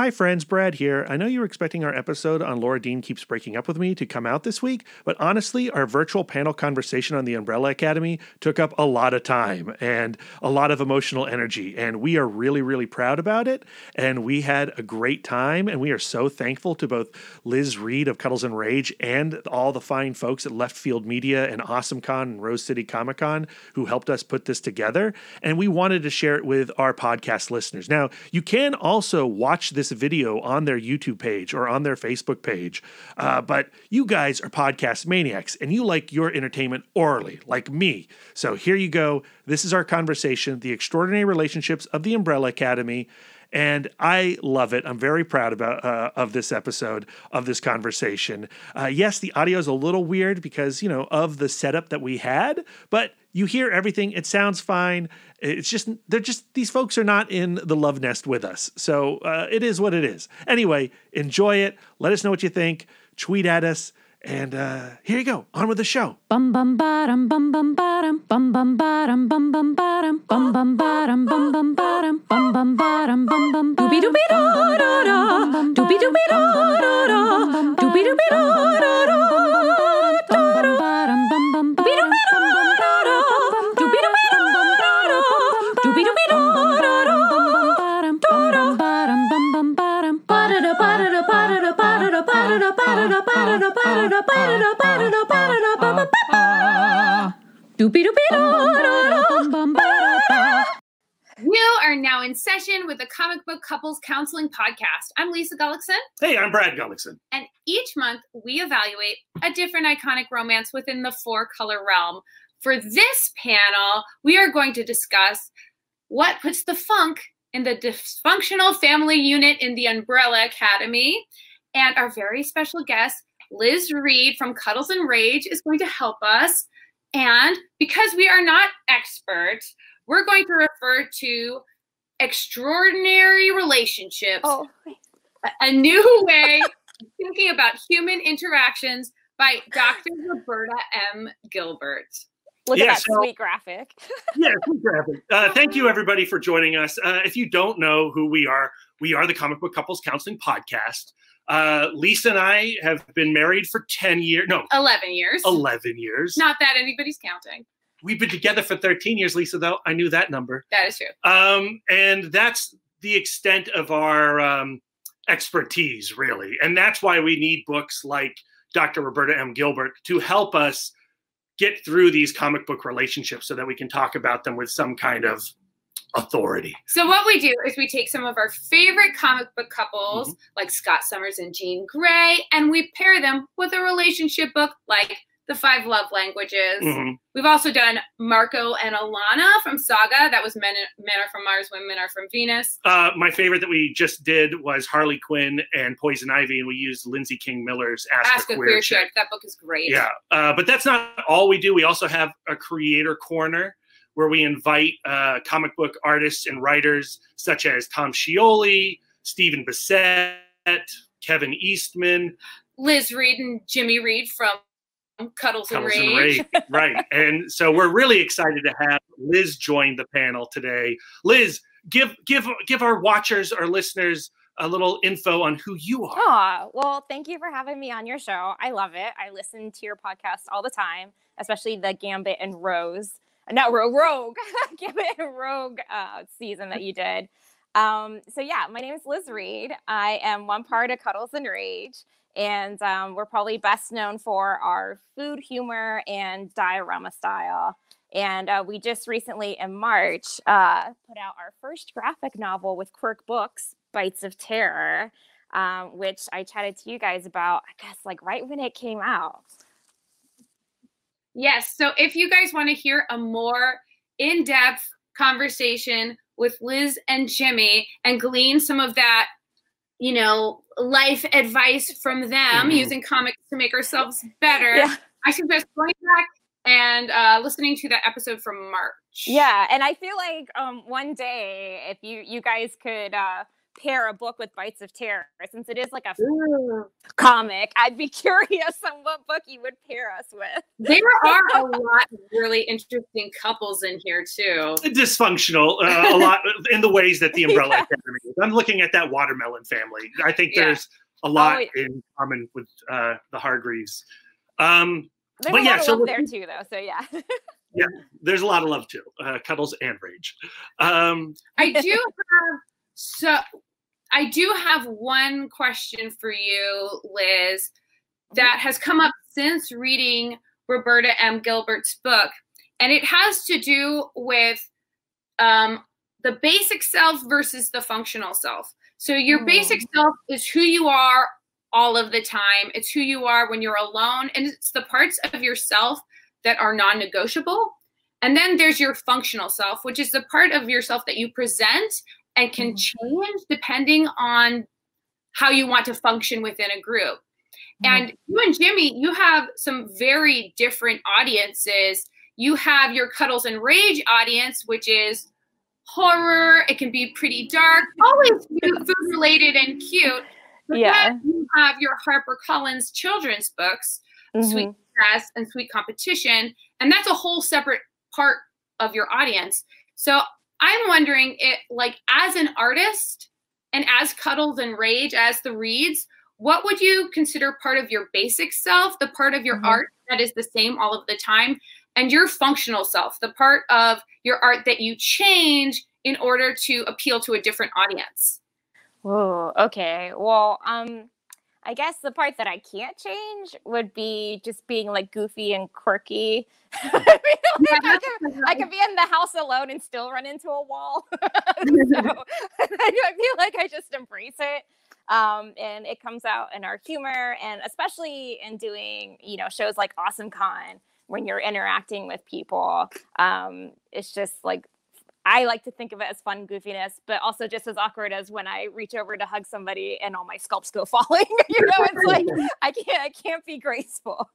Hi, friends. Brad here. I know you were expecting our episode on Laura Dean Keeps Breaking Up With Me to come out this week, but honestly, our virtual panel conversation on the Umbrella Academy took up a lot of time and a lot of emotional energy. And we are really, really proud about it. And we had a great time. And we are so thankful to both Liz Reed of Cuddles and Rage and all the fine folks at Left Field Media and AwesomeCon and Rose City Comic Con who helped us put this together. And we wanted to share it with our podcast listeners. Now, you can also watch this video on their YouTube page or on their Facebook page. Uh, but you guys are podcast maniacs and you like your entertainment orally, like me. So here you go. This is our conversation The Extraordinary Relationships of the Umbrella Academy. And I love it. I'm very proud about uh, of this episode of this conversation. Uh, yes, the audio is a little weird because you know of the setup that we had, but you hear everything. It sounds fine. It's just they're just these folks are not in the love nest with us, so uh, it is what it is. Anyway, enjoy it. Let us know what you think. Tweet at us. And uh, here you go. On with the show. Bum bum bottom bum bum bottom bum bum bottom bum bum bottom bum bum bottom bum bum bottom bum bum bottom bum bum doobie doobie da da da doobie doobie da da da doobie doobie da da da You are now in session with the Comic Book Couples Counseling Podcast. I'm Lisa Gullickson, Hey, I'm Brad Gullickson. and each month we evaluate a different iconic romance within the four color realm. For this panel, we are going to discuss what puts the funk in the dysfunctional family unit in the Umbrella Academy. And our very special guest, Liz Reed from Cuddles and Rage, is going to help us. And because we are not experts, we're going to refer to extraordinary relationships, Oh, a- a new way of thinking about human interactions by Dr. Roberta M. Gilbert. look Yeah, at that so- sweet graphic. yeah, quick graphic. Uh, thank you, everybody, for joining us. Uh, if you don't know who we are, we are the Comic Book Couples Counseling Podcast. Uh, Lisa and I have been married for 10 years, no, 11 years. 11 years. Not that anybody's counting. We've been together for 13 years, Lisa, though. I knew that number. That is true. Um, and that's the extent of our um, expertise, really. And that's why we need books like Dr. Roberta M. Gilbert to help us get through these comic book relationships so that we can talk about them with some kind of authority. So what we do is we take some of our favorite comic book couples, like Scott Summers and Jean Grey, and we pair them with a relationship book like The Five Love Languages. Mhm. We've also done Marco and Alana from Saga. That was Men, Men Are From Mars, Women Are From Venus. Uh, my favorite that we just did was Harley Quinn and Poison Ivy, and we used Lindsay King Miller's Ask, Ask a Queer Chick. That book is great. Yeah, uh, but that's not all we do. We also have a creator corner where we invite uh, comic book artists and writers such as Tom Scioli, Stephen Bissette, Kevin Eastman, Liz Reed and Jimmy Reed from Cuddles, and Cuddles Rage. and Rage. right. And so we're really excited to have Liz join the panel today. Liz, give give give our watchers, our listeners, a little info on who you are. Aw, well, thank you for having me on your show. I love it. I listen to your podcast all the time, especially the Gambit and Rose, not Rogue, Rogue, Gambit and Rogue uh, season that you did. Um, so yeah, my name is Liz Reed. I am one part of Cuddles and Rage, and um, we're probably best known for our food humor and diorama style. And uh, we just recently in March uh, put out our first graphic novel with Quirk Books, Bites of Terror, um, which I chatted to you guys about, I guess, like right when it came out. Yes. So if you guys want to hear a more in depth conversation with Liz and Jimmy and glean some of that, you know, life advice from them Mhm. using comics to make ourselves better, Yeah. I suggest going back and uh, listening to that episode from March. Yeah, and I feel like um, one day if you you guys could uh, pair a book with Bites of Terror since it is like a comic. I'd be curious on what book you would pair us with. There are a lot of really interesting couples in here too. Dysfunctional, uh, a lot in the ways that the Umbrella yeah. Academy is. I'm looking at that watermelon family. I think yeah. there's a lot oh, in common with uh, the Hargreaves. Um, there's but yeah, so there too, though. So yeah. yeah, there's a lot of love too. Uh, cuddles and rage. Um, I do have so. I do have one question for you, Liz, that has come up since reading Roberta M. Gilbert's book, and it has to do with um, the basic self versus the functional self. So your mm. basic self is who you are all of the time. It's who you are when you're alone, and it's the parts of yourself that are non-negotiable. And then there's your functional self, which is the part of yourself that you present and can mm. change depending on how you want to function within a group. Mm. And you and Jimmy, you have some very different audiences. You have your Cuddles and Rage audience, which is horror. It can be pretty dark, always food related and cute. But yeah. you have your Harper Collins children's books, mm-hmm. Sweet Success and Sweet Competition, and that's a whole separate part of your audience. So I'm wondering it like as an artist and as Cuddles and Rage, as the reads, what would you consider part of your basic self, the part of your mm-hmm. art that is the same all of the time? and your functional self, the part of your art that you change in order to appeal to a different audience. Oh, okay. Well, um, I guess the part that I can't change would be just being like goofy and quirky. I, mean, like I, can, I can be in the house alone and still run into a wall. so I feel like I just embrace it. Um, and it comes out in our humor and especially in doing, you know, shows like Awesome Con when you're interacting with people. Um, it's just like I like to think of it as fun goofiness, but also just as awkward as when I reach over to hug somebody and all my sculpts go falling. you know, it's like I can't I can't be graceful.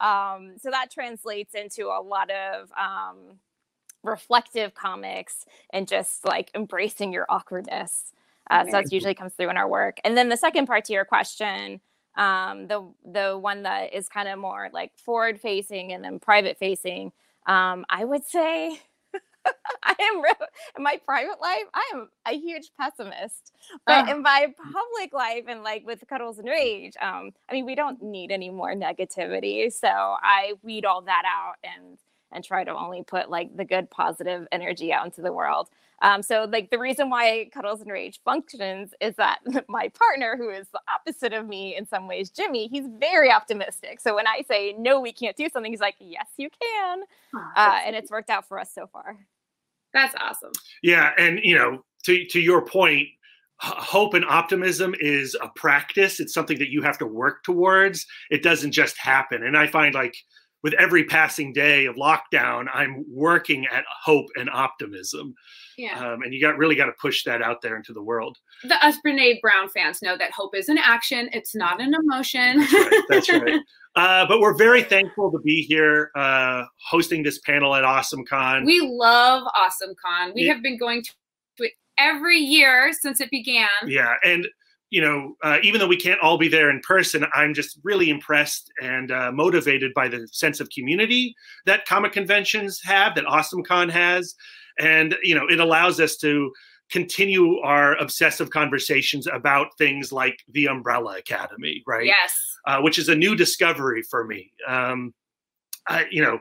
Um, so that translates into a lot of um, reflective comics and just like embracing your awkwardness. Uh, so that's usually comes through in our work. And then the second part to your question, um, the the one that is kind of more like forward facing and then private facing. Um, I would say I am in my private life. I am a huge pessimist, but uh. in my public life and like with cuddles and rage, um, I mean, we don't need any more negativity. So I weed all that out and and try to only put like the good positive energy out into the world. Um, so like the reason why Cuddles and Rage functions is that my partner, who is the opposite of me in some ways, Jimmy, he's very optimistic. So when I say no, we can't do something, he's like, yes, you can, oh, uh, and it's worked out for us so far. That's awesome. Yeah, and you know, to to your point, hope and optimism is a practice. It's something that you have to work towards. It doesn't just happen. And I find like with every passing day of lockdown, I'm working at hope and optimism. Yeah. Um, and you got really got to push that out there into the world. The us Brene Brown fans know that hope is an action. It's not an emotion. That's right. That's right. Uh, but we're very thankful to be here uh, hosting this panel at Awesome Con. We love Awesome Con. We yeah. have been going to it every year since it began. Yeah. And you know, uh, even though we can't all be there in person, I'm just really impressed and uh, motivated by the sense of community that comic conventions have, that AwesomeCon has, and you know, it allows us to continue our obsessive conversations about things like the Umbrella Academy, right? Yes, uh, which is a new discovery for me. Um, I, you know,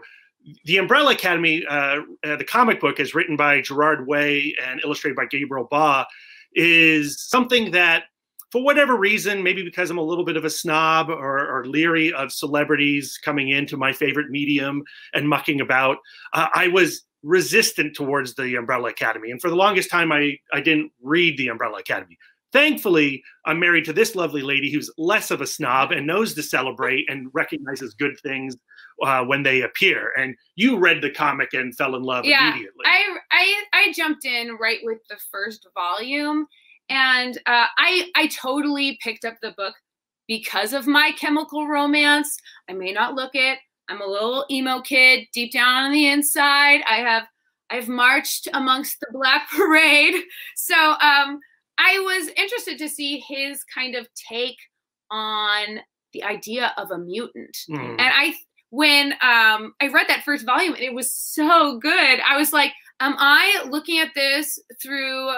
the Umbrella Academy, uh, uh, the comic book, is written by Gerard Way and illustrated by Gabriel Ba, is something that for whatever reason, maybe because I'm a little bit of a snob or, or leery of celebrities coming into my favorite medium and mucking about, uh, I was resistant towards the Umbrella Academy. And for the longest time, I, I didn't read the Umbrella Academy. Thankfully, I'm married to this lovely lady who's less of a snob and knows to celebrate and recognizes good things uh, when they appear. And you read the comic and fell in love yeah, immediately. I, I I jumped in right with the first volume and uh, I I totally picked up the book because of my chemical romance. I may not look it. I'm a little emo kid deep down on the inside. I have I've marched amongst the black parade. So um I was interested to see his kind of take on the idea of a mutant. Mm. And I when um I read that first volume and it was so good. I was like, am I looking at this through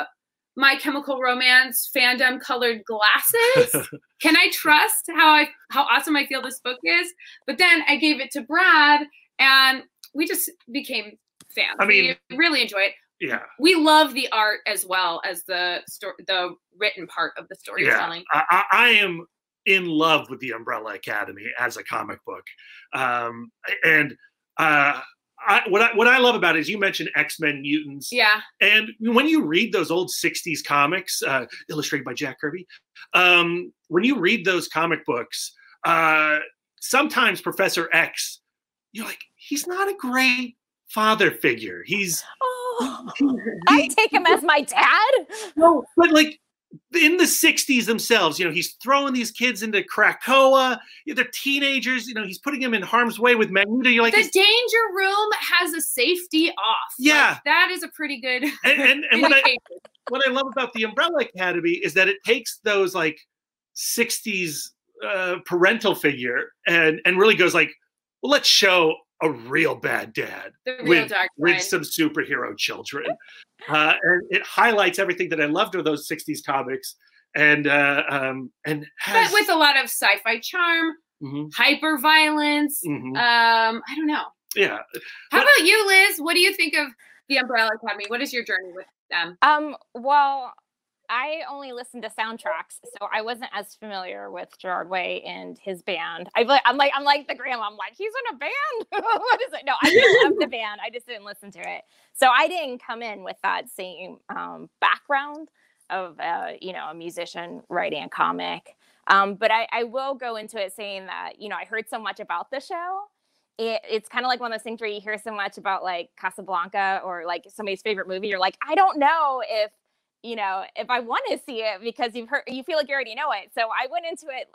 my chemical romance fandom colored glasses? Can I trust how I how awesome I feel this book is? But then I gave it to Brad and we just became fans. I mean- we really enjoy it. yeah. We love the art as well as the story the written part of the Yeah. storytelling. I, I, I am in love with the Umbrella Academy as a comic book. Um, and uh, I, what I what I love about it is you mentioned X Men mutants, Yeah. and when you read those old '60s comics, uh, illustrated by Jack Kirby, um, when you read those comic books, uh, sometimes Professor X, you're like, he's not a great father figure. He's Oh, I take him as my dad. no, but like in the 60s themselves, you know, he's throwing these kids into Krakoa. They're teenagers. You know, he's putting them in harm's way with Magneto. You're like, the danger room has a safety off. Like, Yeah. that is a pretty good and, and, and what I what I love about the Umbrella Academy is that it takes those like 60s uh, parental figure and and really goes like, well, let's show a real bad dad real with, with some superhero children. Uh, and it highlights everything that I loved of those 60s comics and uh, um, and has, but with a lot of sci-fi charm, Mhm, hyper violence. mhm. Um, I don't know. yeah. How But- about you, Liz? What do you think of the Umbrella Academy? What is your journey with them? Um, well, I only listened to soundtracks, so I wasn't as familiar with Gerard Way and his band. I I'm like, I'm like the grandma. I'm like, he's in a band. what is it? No, I didn't love the band. I just didn't listen to it. So I didn't come in with that same um, background of, uh, you know, a musician writing a comic. Um, but I, I will go into it saying that, you know, I heard so much about the show it, it's kind of like one of those things where you hear so much about like Casablanca or like somebody's favorite movie. You're like, I don't know if you know if I want to see it because you've heard, you feel like you already know it. So I went into it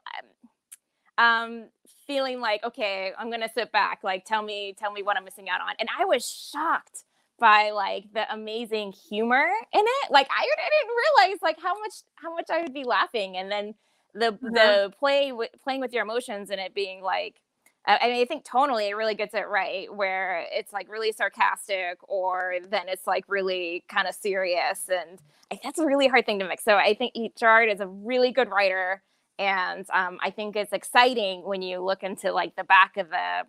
um, um, feeling like, okay, I'm gonna sit back. Like, tell me, tell me what I'm missing out on. And I was shocked by like the amazing humor in it. Like, I, I didn't realize like how much how much I would be laughing, and then the the play with playing with your emotions and it being like I I mean, I think tonally it really gets it right, where it's like really sarcastic, or then it's like really kind of serious, and I, that's a really hard thing to mix. So I think Gerard is a really good writer, and um, I think it's exciting when you look into like the back of the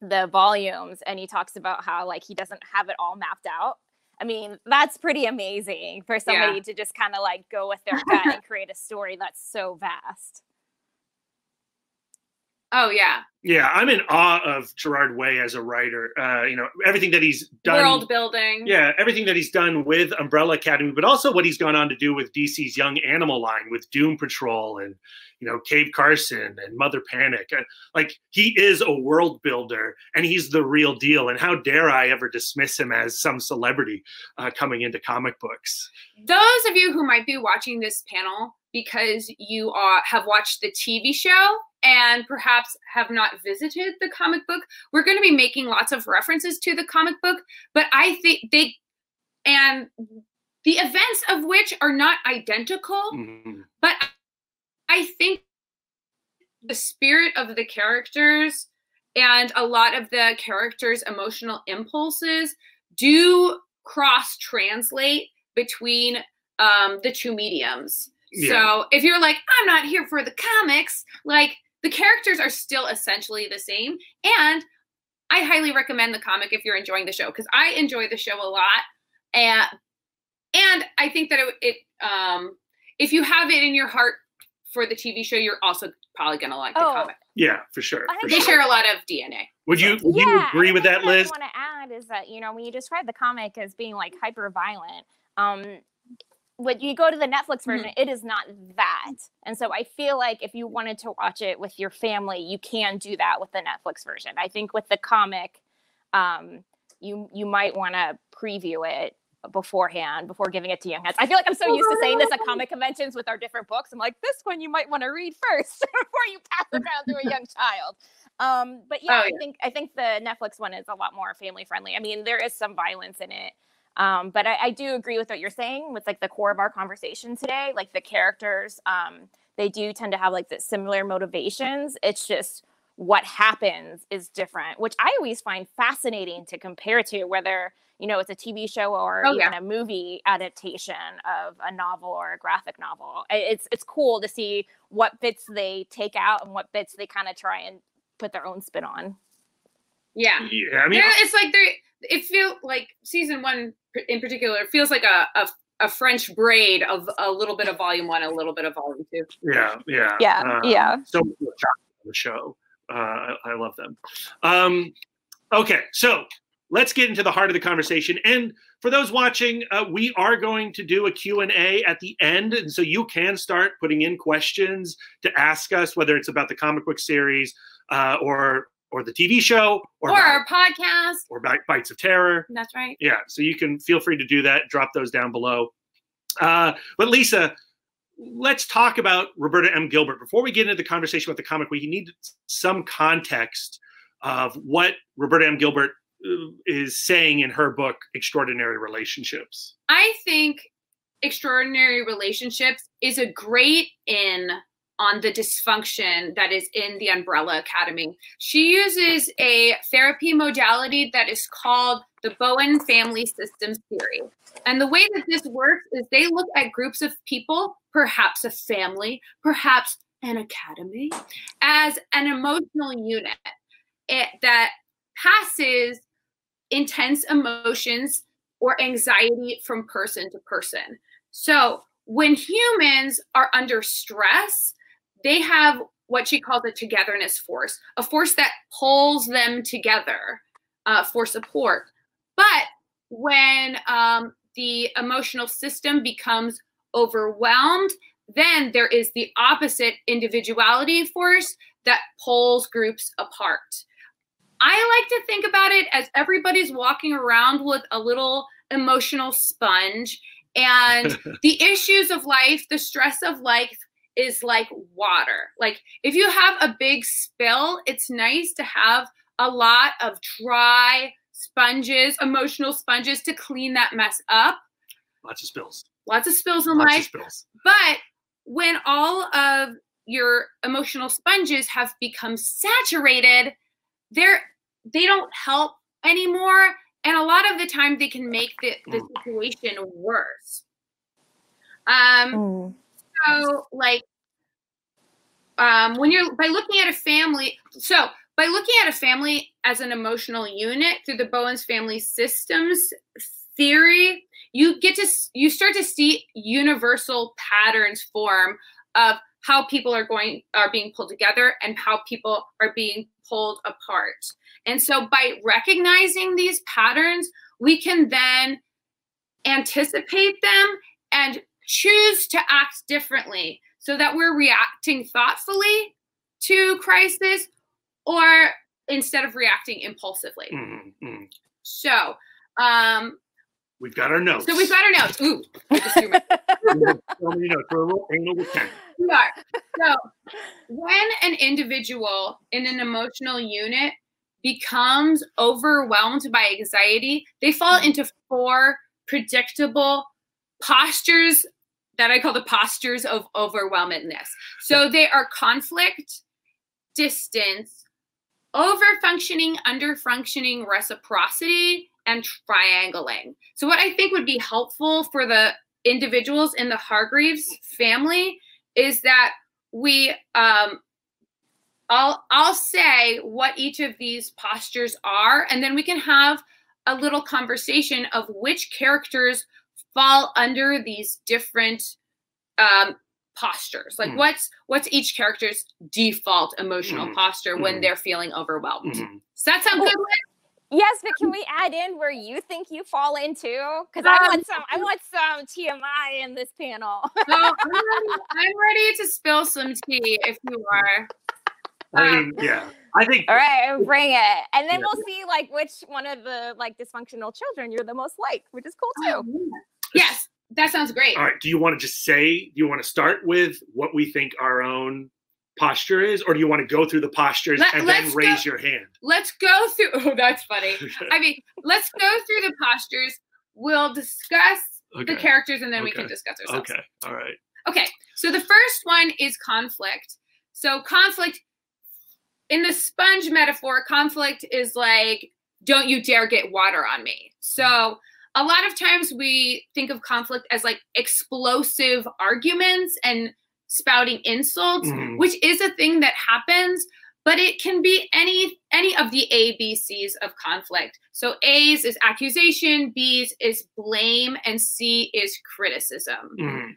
the volumes, and he talks about how like he doesn't have it all mapped out. I mean, that's pretty amazing for somebody to just kind of like go with their gut and create a story that's so vast. Oh yeah, Yeah, I'm in awe of Gerard Way as a writer. Uh, you know, everything that he's done. world building. Yeah, everything that he's done with Umbrella Academy, but also what he's gone on to do with DC's Young Animal line with Doom Patrol and you know Cave Carson and Mother Panic. Uh, Like he is a world builder and he's the real deal. And how dare I ever dismiss him as some celebrity uh, coming into comic books? Those of you who might be watching this panel because you are have watched the TV show and perhaps have not visited the comic book, we're going to be making lots of references to the comic book, but I think they and the events of which are not identical, Mhm. but I think the spirit of the characters and a lot of the characters' emotional impulses do cross translate between um, the two mediums. Yeah. So if you're like, I'm not here for the comics, like the characters are still essentially the same. And I highly recommend the comic if you're enjoying the show because I enjoy the show a lot. And and I think that it, it um if you have it in your heart for the TV show, you're also probably gonna like the Oh, comic. Yeah, for sure. For They sure. share a lot of DNA. Would you would you agree with that, Liz? I want to add is that you know when you describe the comic as being like hyper violent, um, when you go to the Netflix Mm-hmm. version, it is not that. And so I feel like if you wanted to watch it with your family, you can do that with the Netflix version. I think with the comic, um, you you might want to preview it beforehand before giving it to young heads. I feel like I'm so used to saying this at comic conventions with our different books. I'm like, this one you might want to read first before you pass it around to a young child. Um, but yeah, Oh, I think I think the Netflix one is a lot more family friendly. I mean, there is some violence in it, Um, but I, I do agree with what you're saying with like the core of our conversation today. Like the characters, um, they do tend to have like the similar motivations. It's just what happens is different, which I always find fascinating to compare to whether you know it's a TV show or Oh, even yeah. a movie adaptation of a novel or a graphic novel. It's it's cool to see what bits they take out and what bits they kind of try and put their own spin on. Yeah. Yeah, I mean, There- it's like there. It feel like season one in particular feels like a, a a French braid of a little bit of volume one, a little bit of volume two. yeah, yeah, Yeah, uh, yeah. So the show. Uh, I, I love them. Um, okay, so let's get into the heart of the conversation. And for those watching, uh, we are going to do a Q&A at the end. And so you can start putting in questions to ask us, whether it's about the comic book series uh, or or the TV show or, Or, about- our podcast. or Bites of Terror. That's right. Yeah, so you can feel free to do that. Drop those down below. Uh, but Lisa, let's talk about Roberta M. Gilbert. Before we get into the conversation about the comic, we need some context of what Roberta M. Gilbert uh, is saying in her book, Extraordinary Relationships. I think extraordinary relationships is a great in on the dysfunction that is in the Umbrella Academy. She uses a therapy modality that is called the Bowen Family Systems Theory. And the way that this works is they look at groups of people, perhaps a family, perhaps an academy, as an emotional unit it, that passes intense emotions or anxiety from person to person. So when humans are under stress, they have what she calls a togetherness force, a force that pulls them together uh, for support. But when um, the emotional system becomes overwhelmed, then there is the opposite individuality force that pulls groups apart. I like to think about it as everybody's walking around with a little emotional sponge, and the issues of life, the stress of life is like water. Like if you have a big spill, it's nice to have a lot of dry sponges, emotional sponges to clean that mess up. Lots of spills. Lots of spills in Lots of life. spills. But when all of your emotional sponges have become saturated, they're they don't help anymore. And a lot of the time they can make the, the situation worse. Um so like um when you're by looking at a family so by looking at a family as an emotional unit through the Bowen's family systems theory you get to you start to see universal patterns form of how people are going are being pulled together and how people are being pulled apart. And so by recognizing these patterns we can then anticipate them and choose to act differently so that we're reacting thoughtfully to crisis or instead of reacting impulsively. Mhm, mhm. So, um, We've got our notes. so we've got our notes. Ooh, I just threw my- so many notes. We're a little anal with pen. we are. So, when an individual in an emotional unit becomes overwhelmed by anxiety, they fall into four predictable postures that I call the postures of overwhelmedness. So they are conflict, distance, overfunctioning, underfunctioning, reciprocity, and triangling. So, what I think would be helpful for the individuals in the Hargreaves family is that we um, I'll I'll say what each of these postures are, and then we can have a little conversation of which characters fall under these different um, postures. Like Hmm. what's what's each character's default emotional Hmm. posture when Hmm. they're feeling overwhelmed. Mhm. Does that sound good? Liz? Yes, but can we add in where you think you fall into? Because I want some, I want some TMI in this panel. So I'm ready, I'm ready to spill some tea if you are. I mean, yeah. I think All right, bring it, and then Yeah. we'll see like which one of the like dysfunctional children you're the most like, which is cool too. Yes, that sounds great. All right. Do you want to just say, do you want to start with what we think our own posture is, or do you want to go through the postures Let- and then raise go- your hand? Let's go through. Oh, that's funny. I mean, let's go through the postures we'll discuss Okay. the characters and then we can discuss ourselves. Okay. All right. Okay, so the first one is conflict. So conflict in the sponge metaphor, conflict is like, don't you dare get water on me. So a lot of times we think of conflict as like explosive arguments and spouting insults, Mhm. which is a thing that happens, but it can be any any of the ABCs of conflict. So A's is accusation, B's is blame, and C is criticism. Mhm.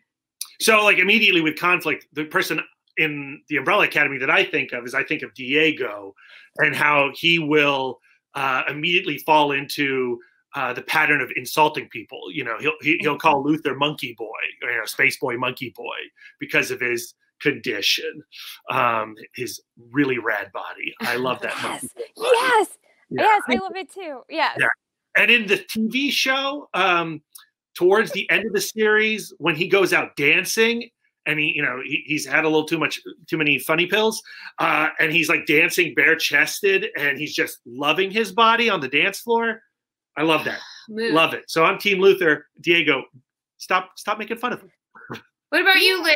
So, like immediately with conflict, the person in the Umbrella Academy that I think of is I think of Diego and how he will uh, immediately fall into uh, the pattern of insulting people. You know, he'll he, he'll call Luther Monkey Boy, or, you know, Space Boy, Monkey Boy, because of his condition, um, his really rad body. I love that. Yes. Yes. Yeah. Yes. I love it too. Yes. Yeah. And in the TV show, um, towards the end of the series, when he goes out dancing, and he, you know, he, he's had a little too much, too many funny pills, uh, and he's like dancing bare chested, and he's just loving his body on the dance floor. I love that, Move. love it. So I'm Team Luther. Diego, stop, stop making fun of him. What about you, Liz?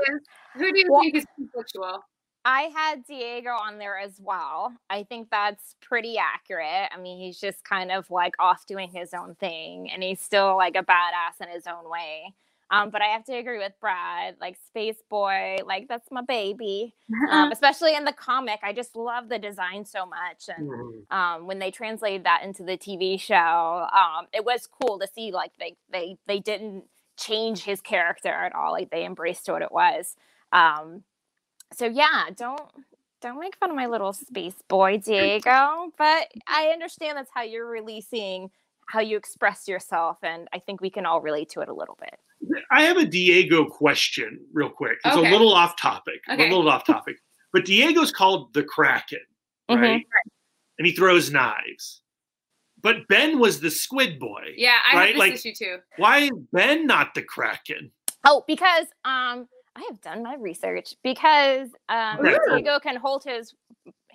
Who do you Well- think is conflictual? I had Diego on there as well. I think that's pretty accurate. I mean, he's just kind of like off doing his own thing and he's still like a badass in his own way. Um, but I have to agree with Brad, like Space Boy, like that's my baby. Um, especially in the comic, I just love the design so much. And um, when they translated that into the TV show, um, it was cool to see like they they they didn't change his character at all. Like they embraced what it was. Um, so yeah, don't don't make fun of my little space boy, Diego. But I understand that's how you're releasing how you express yourself, and I think we can all relate to it a little bit. I have a Diego question, real quick. It's Okay. a little off topic. Okay. A little off topic. But Diego's called the Kraken, Mhm. right? And he throws knives. But Ben was the Squid Boy. Yeah, I Right, have this like- issue too. Why is Ben not the Kraken? Oh, because um, I have done my research because um, Okay. Diego can hold his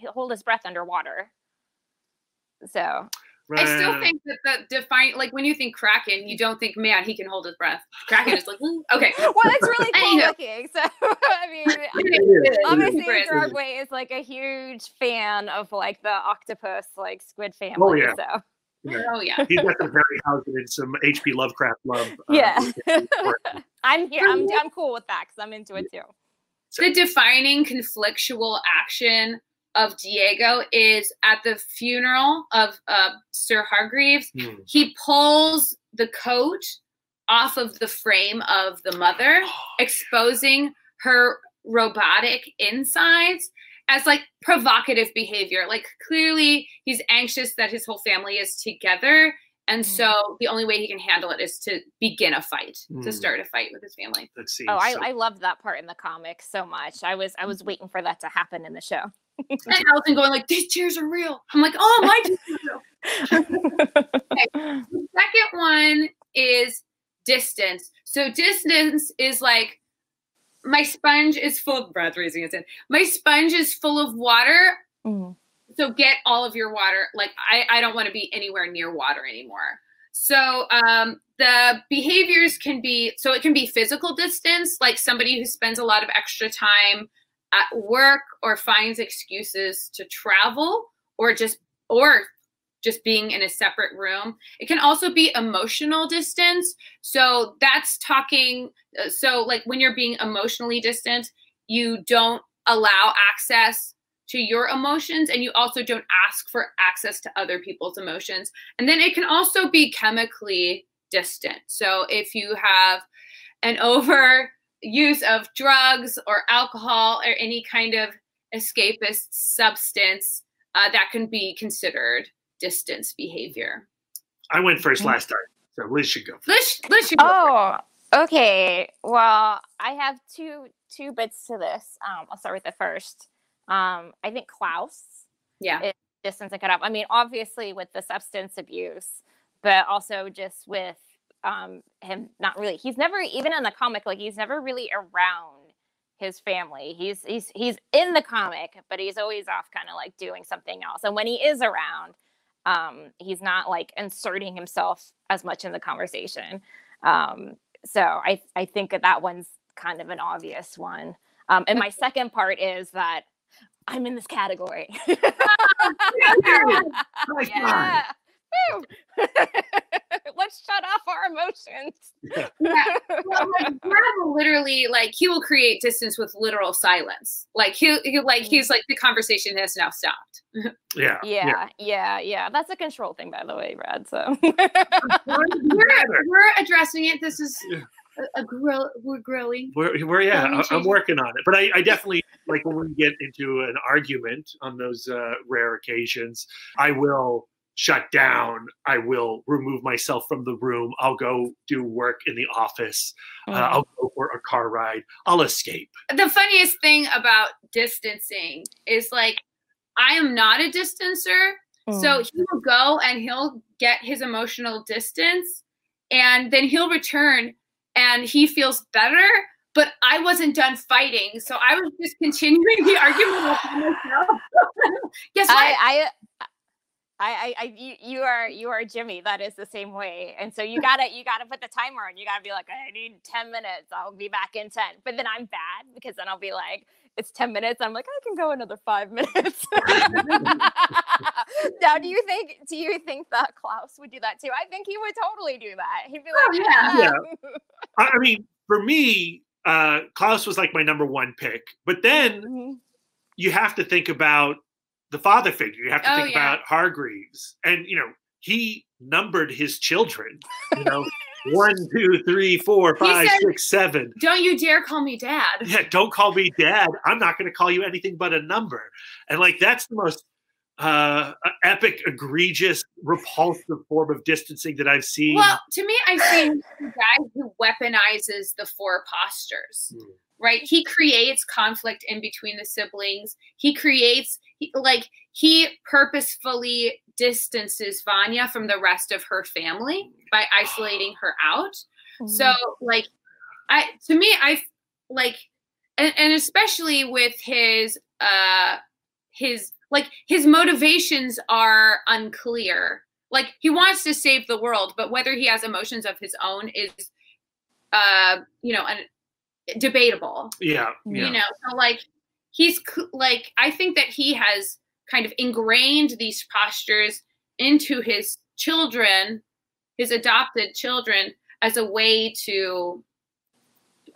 hold his breath underwater. So Right. I still think that the define like when you think Kraken, you don't think, man, he can hold his breath. Kraken is like, "Ooh." okay. well, it's really cool looking. So I mean, obviously Chris. Broadway is like a huge fan of like the octopus like squid family. Oh, yeah. So Oh yeah. He's got some Harryhausen and some H.P. Lovecraft love. uh, yeah. I'm here. I'm I'm cool with that because I'm into it too. the defining conflictual action of Diego is at the funeral of uh, Sir Hargreaves. Hmm. He pulls the coat off of the frame of the mother, exposing her robotic insides as like provocative behavior. Like clearly he's anxious that his whole family is together. And Mm. so the only way he can handle it is to begin a fight, to Mm. start a fight with his family. Let's see. Oh, I, So- I love that part in the comic so much. I was I was waiting for that to happen in the show. And Allison going like, these tears are real. I'm like, oh, my tears are real. The second one is distance. So distance is like my sponge is full of breath raising its hand. My sponge is full of water. Mm. So get all of your water. Like I, I don't want to be anywhere near water anymore. So um, the behaviors can be so it can be physical distance, like somebody who spends a lot of extra time at work or finds excuses to travel or just or just being in a separate room. It can also be emotional distance. So that's talking. uh, So, like when you're being emotionally distant, you don't allow access to your emotions and you also don't ask for access to other people's emotions. And then it can also be chemically distant. So, if you have an over use of drugs or alcohol or any kind of escapist substance, uh, that can be considered distance behavior. I went first last time, so Liz should go. First. Let's let's you go first. Oh, okay. Well, I have two two bits to this. Um, I'll start with the first. Um, I think Klaus yeah. it- distance and cut off. I mean, obviously with the substance abuse, but also just with um him not really. He's never even in the comic like he's never really around his family. He's he's he's in the comic, but he's always off kind of like doing something else. And when he is around, Um, he's not like inserting himself as much in the conversation. Um, so I I think that that one's kind of an obvious one. Um, and my second part is that I'm in this category. Yeah. Woo. Let's shut off our emotions. Yeah. Well, like, Brad will literally like he will create distance with literal silence. Like he, he like he's like the conversation has now stopped. Yeah. Yeah, yeah, yeah. That's a control thing, by the way, Brad. So We're, we're addressing it. This is Yeah. a, a grow. We're growing. We're, we're yeah, Let me I- I'm working on it. But I, I definitely like when we get into an argument on those uh, rare occasions, I will shut down. I will remove myself from the room. I'll go do work in the office. Uh, Mm. I'll go for a car ride. I'll escape. The funniest thing about distancing is like I am not a distancer. Mm. So he will go and he'll get his emotional distance and then he'll return and he feels better. But I wasn't done fighting. So I was just continuing the argument with myself. Guess what? I, I, I, I, I, you, you are, you are Jimmy. That is the same way. And so you gotta, you gotta put the timer on. You gotta be like, I need ten minutes. I'll be back in ten. But then I'm bad because then I'll be like, it's ten minutes. I'm like, I can go another five minutes. now, do you think, do you think that Klaus would do that too? I think he would totally do that. He'd be Oh, like, yeah. I, I mean, for me, uh, Klaus was like my number one pick. But then Mhm. you have to think about the father figure. You have to Oh, think yeah. about Hargreaves, and you know he numbered his children. You know, one, two, three, four, five, said- six, seven. Don't you dare call me dad. Yeah, don't call me dad. I'm not going to call you anything but a number. And like that's the most uh epic, egregious, repulsive form of distancing that I've seen. Well, to me, I've seen a guy who weaponizes the four postures. Mm. Right? He creates conflict in between the siblings. He creates he, like he purposefully distances Vanya from the rest of her family by isolating her out. So like I to me I like and, and especially with his uh his like his motivations are unclear. Like he wants to save the world, but whether he has emotions of his own is uh you know un- debatable. yeah, yeah. You know, so like he's like I think that he has kind of ingrained these postures into his children, his adopted children, as a way to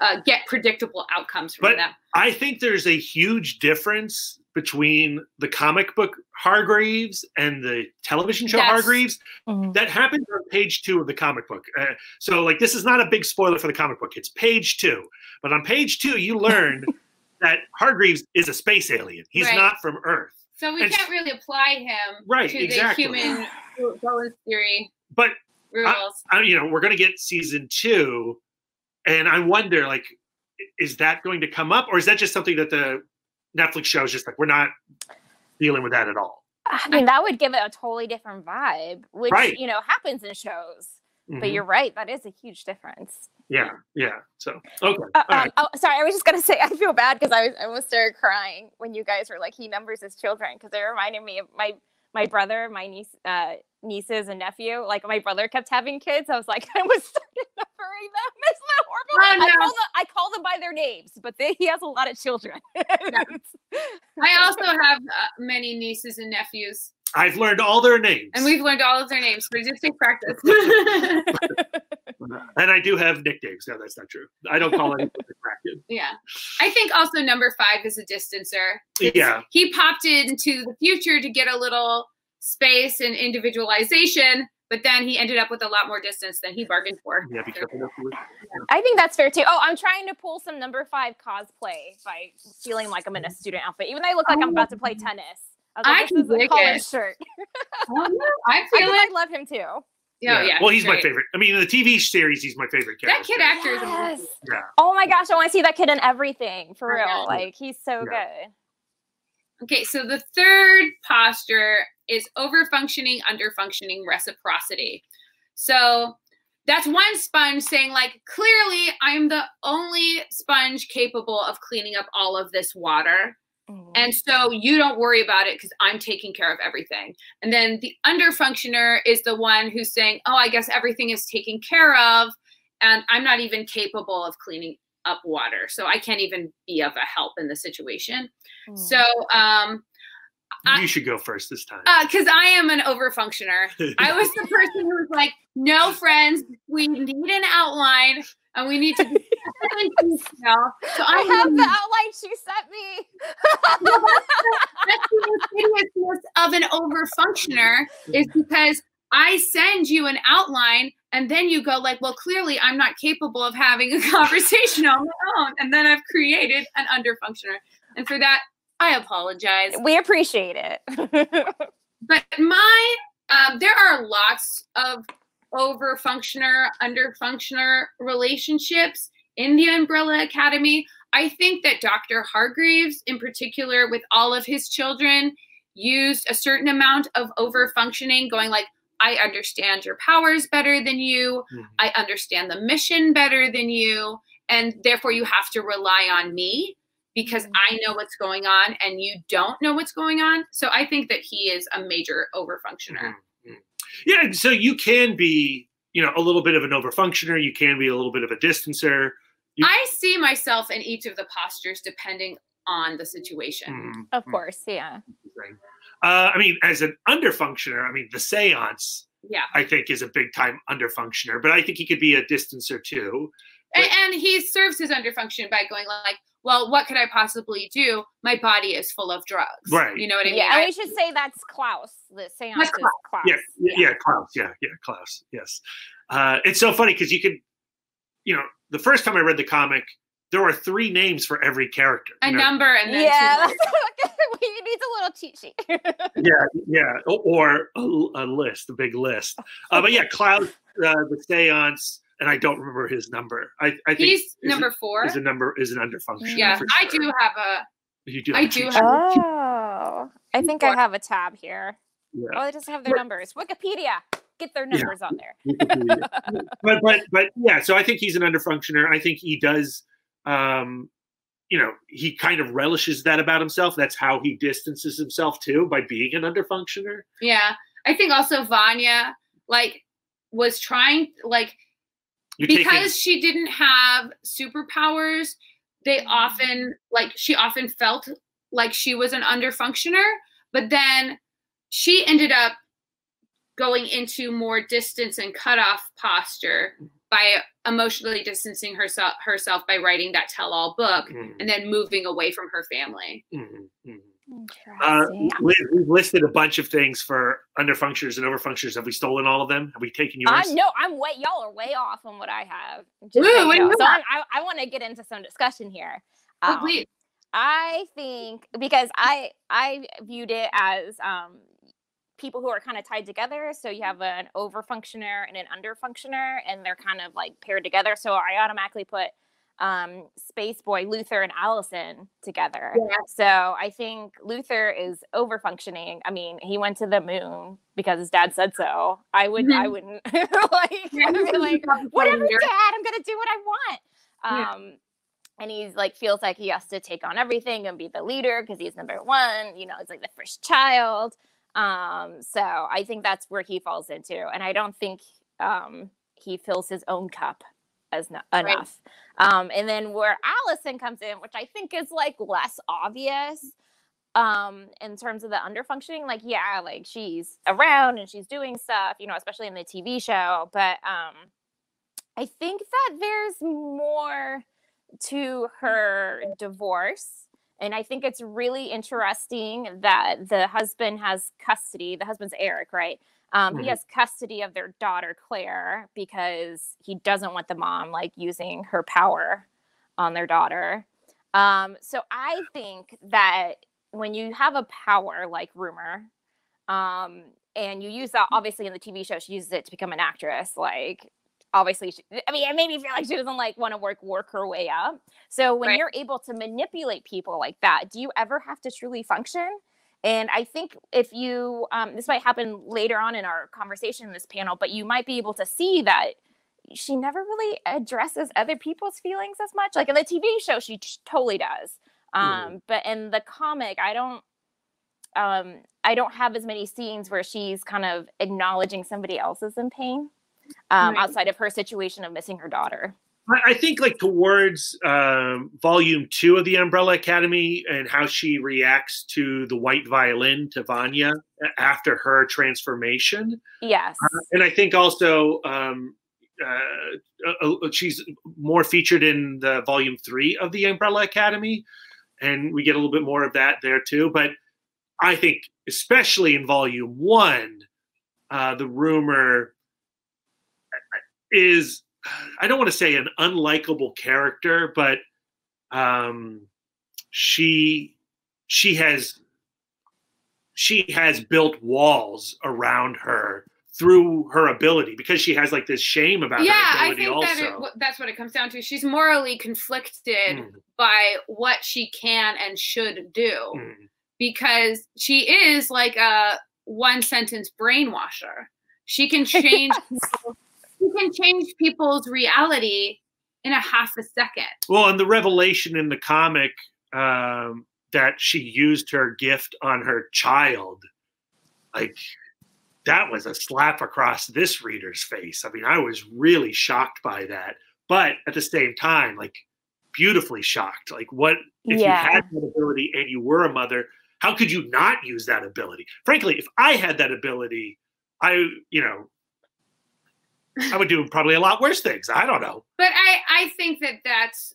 uh, get predictable outcomes from But- them. I think there's a huge difference between the comic book Hargreaves and the television show Yes. Hargreaves. Mhm. That happens on page two of the comic book. Uh, so, like, this is not a big spoiler for the comic book. It's page two. But on page two, you learn that Hargreaves is a space alien. He's Right. not from Earth. So we and- can't really apply him Right, to exactly. the human Bowen's theory But rules. I, you know, we're going to get season two, and I wonder, like, is that going to come up, or is that just something that the Netflix show is just like we're not dealing with that at all? I mean, that would give it a totally different vibe, which Right. you know happens in shows. But Mhm. you're right, that is a huge difference. Yeah, yeah. So okay, Uh, all um, oh, sorry, I was just gonna say I feel bad because I was I almost started crying when you guys were like he numbers his children because it reminded me of my my brother, my niece, uh, nieces and nephew. Like my brother kept having kids. I was like I was started numbering them. Isn't that horrible? Oh, I call them I call them by their names, but they, he has a lot of children. I also have uh, many nieces and nephews, I've learned all their names, and we've learned all of their names. But just take practice. And I do have nicknames. No, that's not true. I don't call anything Kraken. yeah, I think also number five is a distancer. Yeah. he popped into the future to get a little space and individualization, but then he ended up with a lot more distance than he bargained for. Yeah, be careful. not to- I think that's fair too. Oh, I'm trying to pull some number five cosplay by feeling like I'm in a student outfit, even though I look like I'm about to play tennis. I was I like, can this is a dig collared it. shirt. Oh, no, I I, feel think it. I love him too. Yeah, yeah. Well, he's my favorite. I mean, in the TV series, he's my favorite character. That kid actor is Yes. amazing. Yeah. Oh my gosh, I want to see that kid in everything for real. know. Like he's so Yeah. good. Okay, so the third posture is overfunctioning, underfunctioning reciprocity. So that's one sponge saying, like, clearly I'm the only sponge capable of cleaning up all of this water. Mhm. And so you don't worry about it because I'm taking care of everything. And then the underfunctioner is the one who's saying, Oh, I guess everything is taken care of. And I'm not even capable of cleaning up water. So I can't even be of a help in the situation. Mm. So, um, I- you should go first this time. because I am an overfunctioner. I was the person who was like, no, friends, we need an outline and we need to be in detail. So I I'm have the- the outline she sent me. that's the of an overfunctioner is because I send you an outline and then you go like, well, clearly I'm not capable of having a conversation on my own. And then I've created an underfunctioner. And for that, I apologize. we appreciate it. But my, um, there are lots of overfunctioner, underfunctioner relationships in the Umbrella Academy. I think that Dr. Hargreaves, in particular, with all of his children, used a certain amount of overfunctioning, going like, I understand your powers better than you. Mhm. I understand the mission better than you. And therefore, you have to rely on me because I know what's going on and you don't know what's going on. So I think that he is a major overfunctioner. Mhm. Yeah, so you can be, you know, a little bit of an overfunctioner. You can be a little bit of a distancer. You- I see myself in each of the postures depending on the situation. Mhm. of Mhm. course, yeah. Uh, I mean, as an underfunctioner, I mean, the seance, Yeah. I think, is a big time underfunctioner, but I think he could be a distancer too. And, and he serves his underfunction by going like, well, what could I possibly do? My body is full of drugs. Right. You know what I mean? Yeah, and I- we should say that's Klaus. The seance is Klaus. Klaus. Yeah, yeah, yeah, Klaus. Yeah, yeah, Klaus. Yes. Uh, it's so funny because you could, you know, the first time I read the comic, there were three names for every character. a know? number and then Yeah, two that's we need a little cheat sheet. yeah, yeah, or a, a list, a big list. Uh, but yeah, Klaus, uh, the seance, and I don't remember his number. I, I think He's is number a- four. is a number is an underfunction. Yeah, for I do have a. You do. I have a do have- sheet. Oh, I think I have a tab here. Yeah. Oh, it doesn't have their numbers. Wikipedia, get their Yeah. numbers on there. but but but yeah, so I think he's an underfunctioner. I think he does um you know, he kind of relishes that about himself. That's how he distances himself too by being an underfunctioner. Yeah, I think also Vanya like was trying like You're because taking she didn't have superpowers. They often like she often felt like she was an underfunctioner, but then she ended up going into more distance and cutoff posture by emotionally distancing herself herself by writing that tell-all book Mhm, and then moving away from her family. mhm, mhm. Uh, Liz, we've listed a bunch of things for underfunctioners and overfunctioners. Have we stolen all of them? Have we taken I yours? no, I'm way y'all are way off on what I have. Just Ooh, so you what know. So? I'm- I, I want to get into some discussion here. Oh, Um, please. I think because I I viewed it as um, people who are kind of tied together. So you have an overfunctioner and an underfunctioner, and they're kind of like paired together. So I automatically put um, Space Boy Luther and Allison together. Yeah. So I think Luther is overfunctioning. I mean, he went to the moon because his dad said so. I would I Mhm. wouldn't like Yeah, I'd he's be like whatever, dad. I'm gonna do what I want. Yeah. Um, and he's like feels like he has to take on everything and be the leader because he's number one. You know, it's like the first child. Um, so I think that's where he falls into, and I don't think um, he fills his own cup as no- enough. Um, and then where Allison comes in, which I think is like less obvious um in terms of the underfunctioning like yeah like she's around and she's doing stuff you know especially in the tv show but um i think that there's more to her divorce and i think it's really interesting that the husband has custody the husband's eric right? Um, he has custody of their daughter claire because he doesn't want the mom like using her power on their daughter. Um, so i think that when you have a power like rumor um and you use that obviously in the tv show she uses it to become an actress like obviously she, i mean it made me feel like she doesn't like want to work work her way up. So when Right. you're able to manipulate people like that do you ever have to truly function? And i think if you um, this might happen later on in our conversation in this panel but you might be able to see that she never really addresses other people's feelings as much. Like in the tv show she totally does. Um, but in the comic, I don't um I don't have as many scenes where she's kind of acknowledging somebody else is in pain um, Right. outside of her situation of missing her daughter. I, I think like towards um, volume two of the Umbrella Academy and how she reacts to the white violin to Vanya after her transformation, Yes. and I think also um, uh, uh, uh, she's more featured in the volume three of the Umbrella Academy, and we get a little bit more of that there too. But I think, especially in volume one, uh, the rumor is I don't want to say an unlikable character, but um, she she has she has built walls around her through her ability because she has like this shame about yeah, her I ability think also. that it, that's what it comes down to. She's morally conflicted Mm, by what she can and should do mm. because she is like a one sentence brainwasher. She can change people, she can change people's reality in a half a second. Well, and the revelation in the comic um, that she used her gift on her child, like that was a slap across this reader's face. I mean, I was really shocked by that, but at the same time, like beautifully shocked. Like, what if Yeah. you had that ability and you were a mother? How could you not use that ability? Frankly, if I had that ability, I, you know, I would do probably a lot worse things. I don't know. But I, I think that that's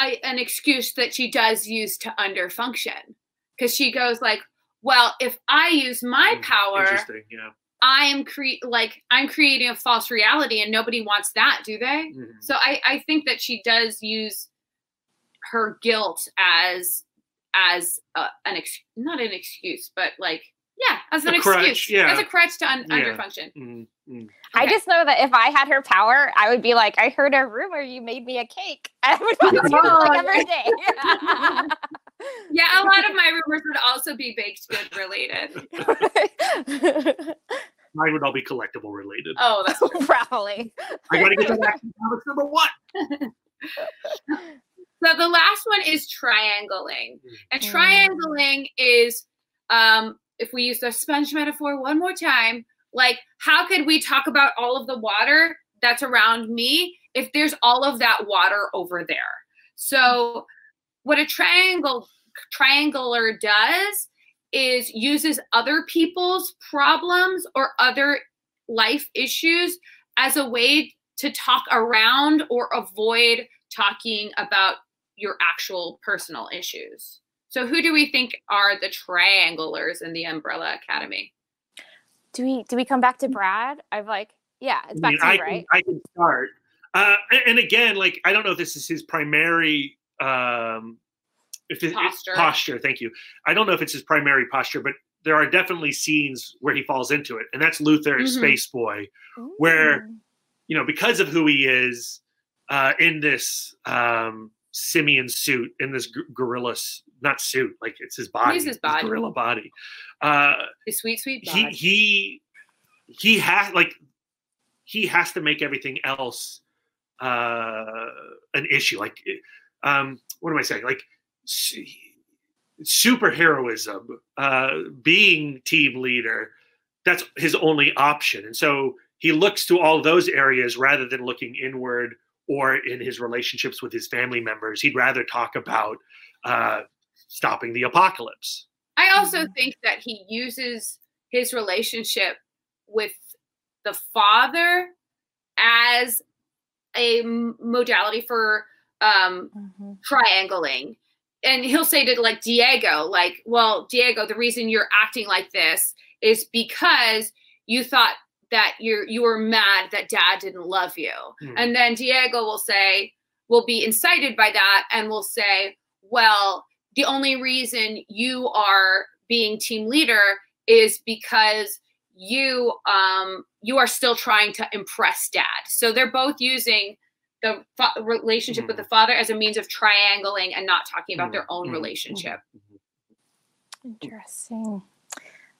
a, an excuse that she does use to underfunction because she goes like, well, if I use my Mm, power. Yeah. I am cre- like I'm creating a false reality, and nobody wants that, do they? Mhm. So I, I think that she does use her guilt as as a, an ex- not an excuse, but like yeah, as an crutch, excuse, yeah. as a crutch to un- Yeah. underfunction. Mm, mm. I Okay. just know that if I had her power, I would be like, I heard a rumor you made me a cake. I would want to do like every day. Yeah, a lot of my rumors would also be baked good related. Mine would all be collectible related. Oh, that's. Probably. I gotta get to Action Comics number one. So the last one is triangling. And Mm. triangling is um if we use the sponge metaphor one more time, like how could we talk about all of the water that's around me if there's all of that water over there? So what a triangle triangler does is uses other people's problems or other life issues as a way to talk around or avoid talking about your actual personal issues. So who do we think are the trianglers in the Umbrella Academy? Do we do we come back to Brad? I've like, yeah, it's I back mean, to I you, can, right? I can start. Uh, and, and again, like I don't know if this is his primary um, if it, Posture. It, posture. Thank you. I don't know if it's his primary posture, but there are definitely scenes where he falls into it, and that's Luther, Mhm. Space Boy, where- you know, because of who he is uh, in this um, simian suit, in this g- gorilla, s- not suit, like it's his body, his body. gorilla body. Uh, His sweet, sweet Body. he he he has like he has to make everything else uh an issue like um what am i saying like su- superheroism uh being team leader that's his only option and so he looks to all those areas rather than looking inward or in his relationships with his family members he'd rather talk about uh stopping the apocalypse I also Mhm. think that he uses his relationship with the father as a modality for um, Mhm. triangling. And he'll say to like Diego, like, well, Diego, the reason you're acting like this is because you thought that you're you were mad that dad didn't love you. Hmm. And then Diego will say, will be incited by that and will say, well, the only reason you are being team leader is because you um you are still trying to impress dad. So they're both using the fa- relationship with Hmm. the father as a means of triangling and not talking about Hmm. their own Hmm. relationship. Interesting.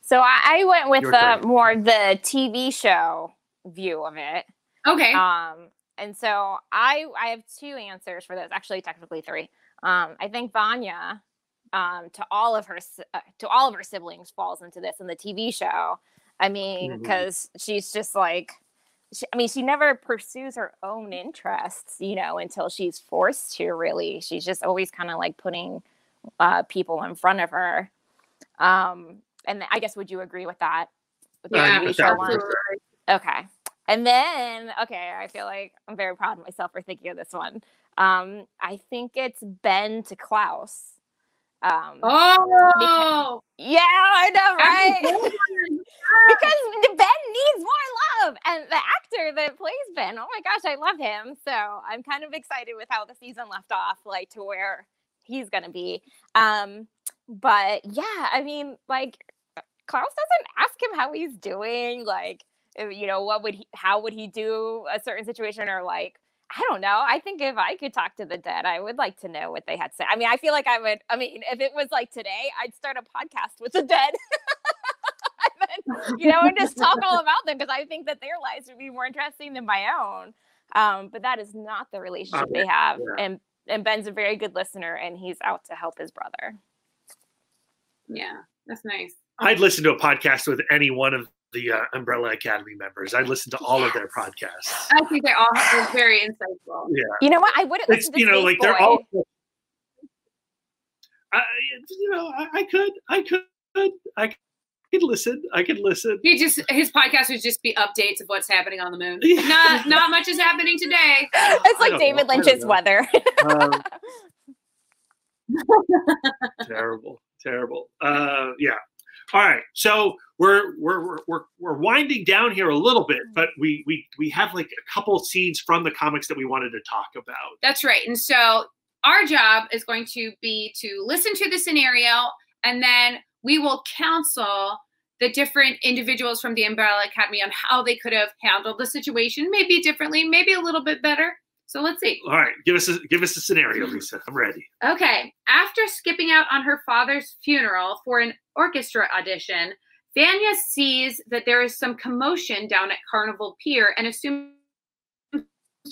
So I, I went with Your the turn. more the TV show view of it. Okay. Um, and so I I have two answers for this. Actually, technically three. Um, I think Vanya, um, to all of her uh, to all of her siblings, falls into this in the TV show. I mean, because she's just like, she, I mean, she never pursues her own interests, you know, until she's forced to. Really, she's just always kind of like putting uh, people in front of her. Um, and I guess would you agree with that? With Yeah, TV show one? Okay. And then, okay, I feel like I'm very proud of myself for thinking of this one. Um, I think it's Ben to Klaus. Um, Oh, yeah, I know, right? because Ben needs more love, and the actor that plays Ben, oh my gosh, I love him. So I'm kind of excited with how the season left off, like to where he's gonna be. Um, but yeah, I mean, like Klaus doesn't ask him how he's doing, like uh, you know, what would he, how would he do a certain situation, or like. I don't know. I think if I could talk to the dead, I would like to know what they had to say. I mean, I feel like I would. I mean, if it was like today, I'd start a podcast with the dead. and then, you know, and just talk all about them because I think that their lives would be more interesting than my own. Um, but that is not the relationship they have. yeah. And and Ben's a very good listener, and he's out to help his brother. yeah, that's nice. I'd listen to a podcast with any one of the uh, Umbrella Academy members. I'd listen to all of their podcasts. I think they're all are very insightful. Yeah, You know what? I wouldn't it's to you know Space like they're all. I, you know, I, I could, I could, I could listen. I could listen. He just his podcast would just be updates of what's happening on the moon. Yeah. Not not much is happening today. It's like David know, Lynch's weather. Um, terrible, terrible. Uh, yeah. All right. So we're we're we're we're winding down here a little bit, mm-hmm. but we we we have like a couple scenes from the comics that we wanted to talk about. That's right. And so our job is going to be to listen to the scenario and then we will counsel the different individuals from the Umbrella Academy on how they could have handled the situation, maybe differently, maybe a little bit better. So let's see. All right. Give us a give us a scenario, mm-hmm. Lisa. I'm ready. Okay. After skipping out on her father's funeral for an orchestra audition, Vanya sees that there is some commotion down at Carnival Pier and assumes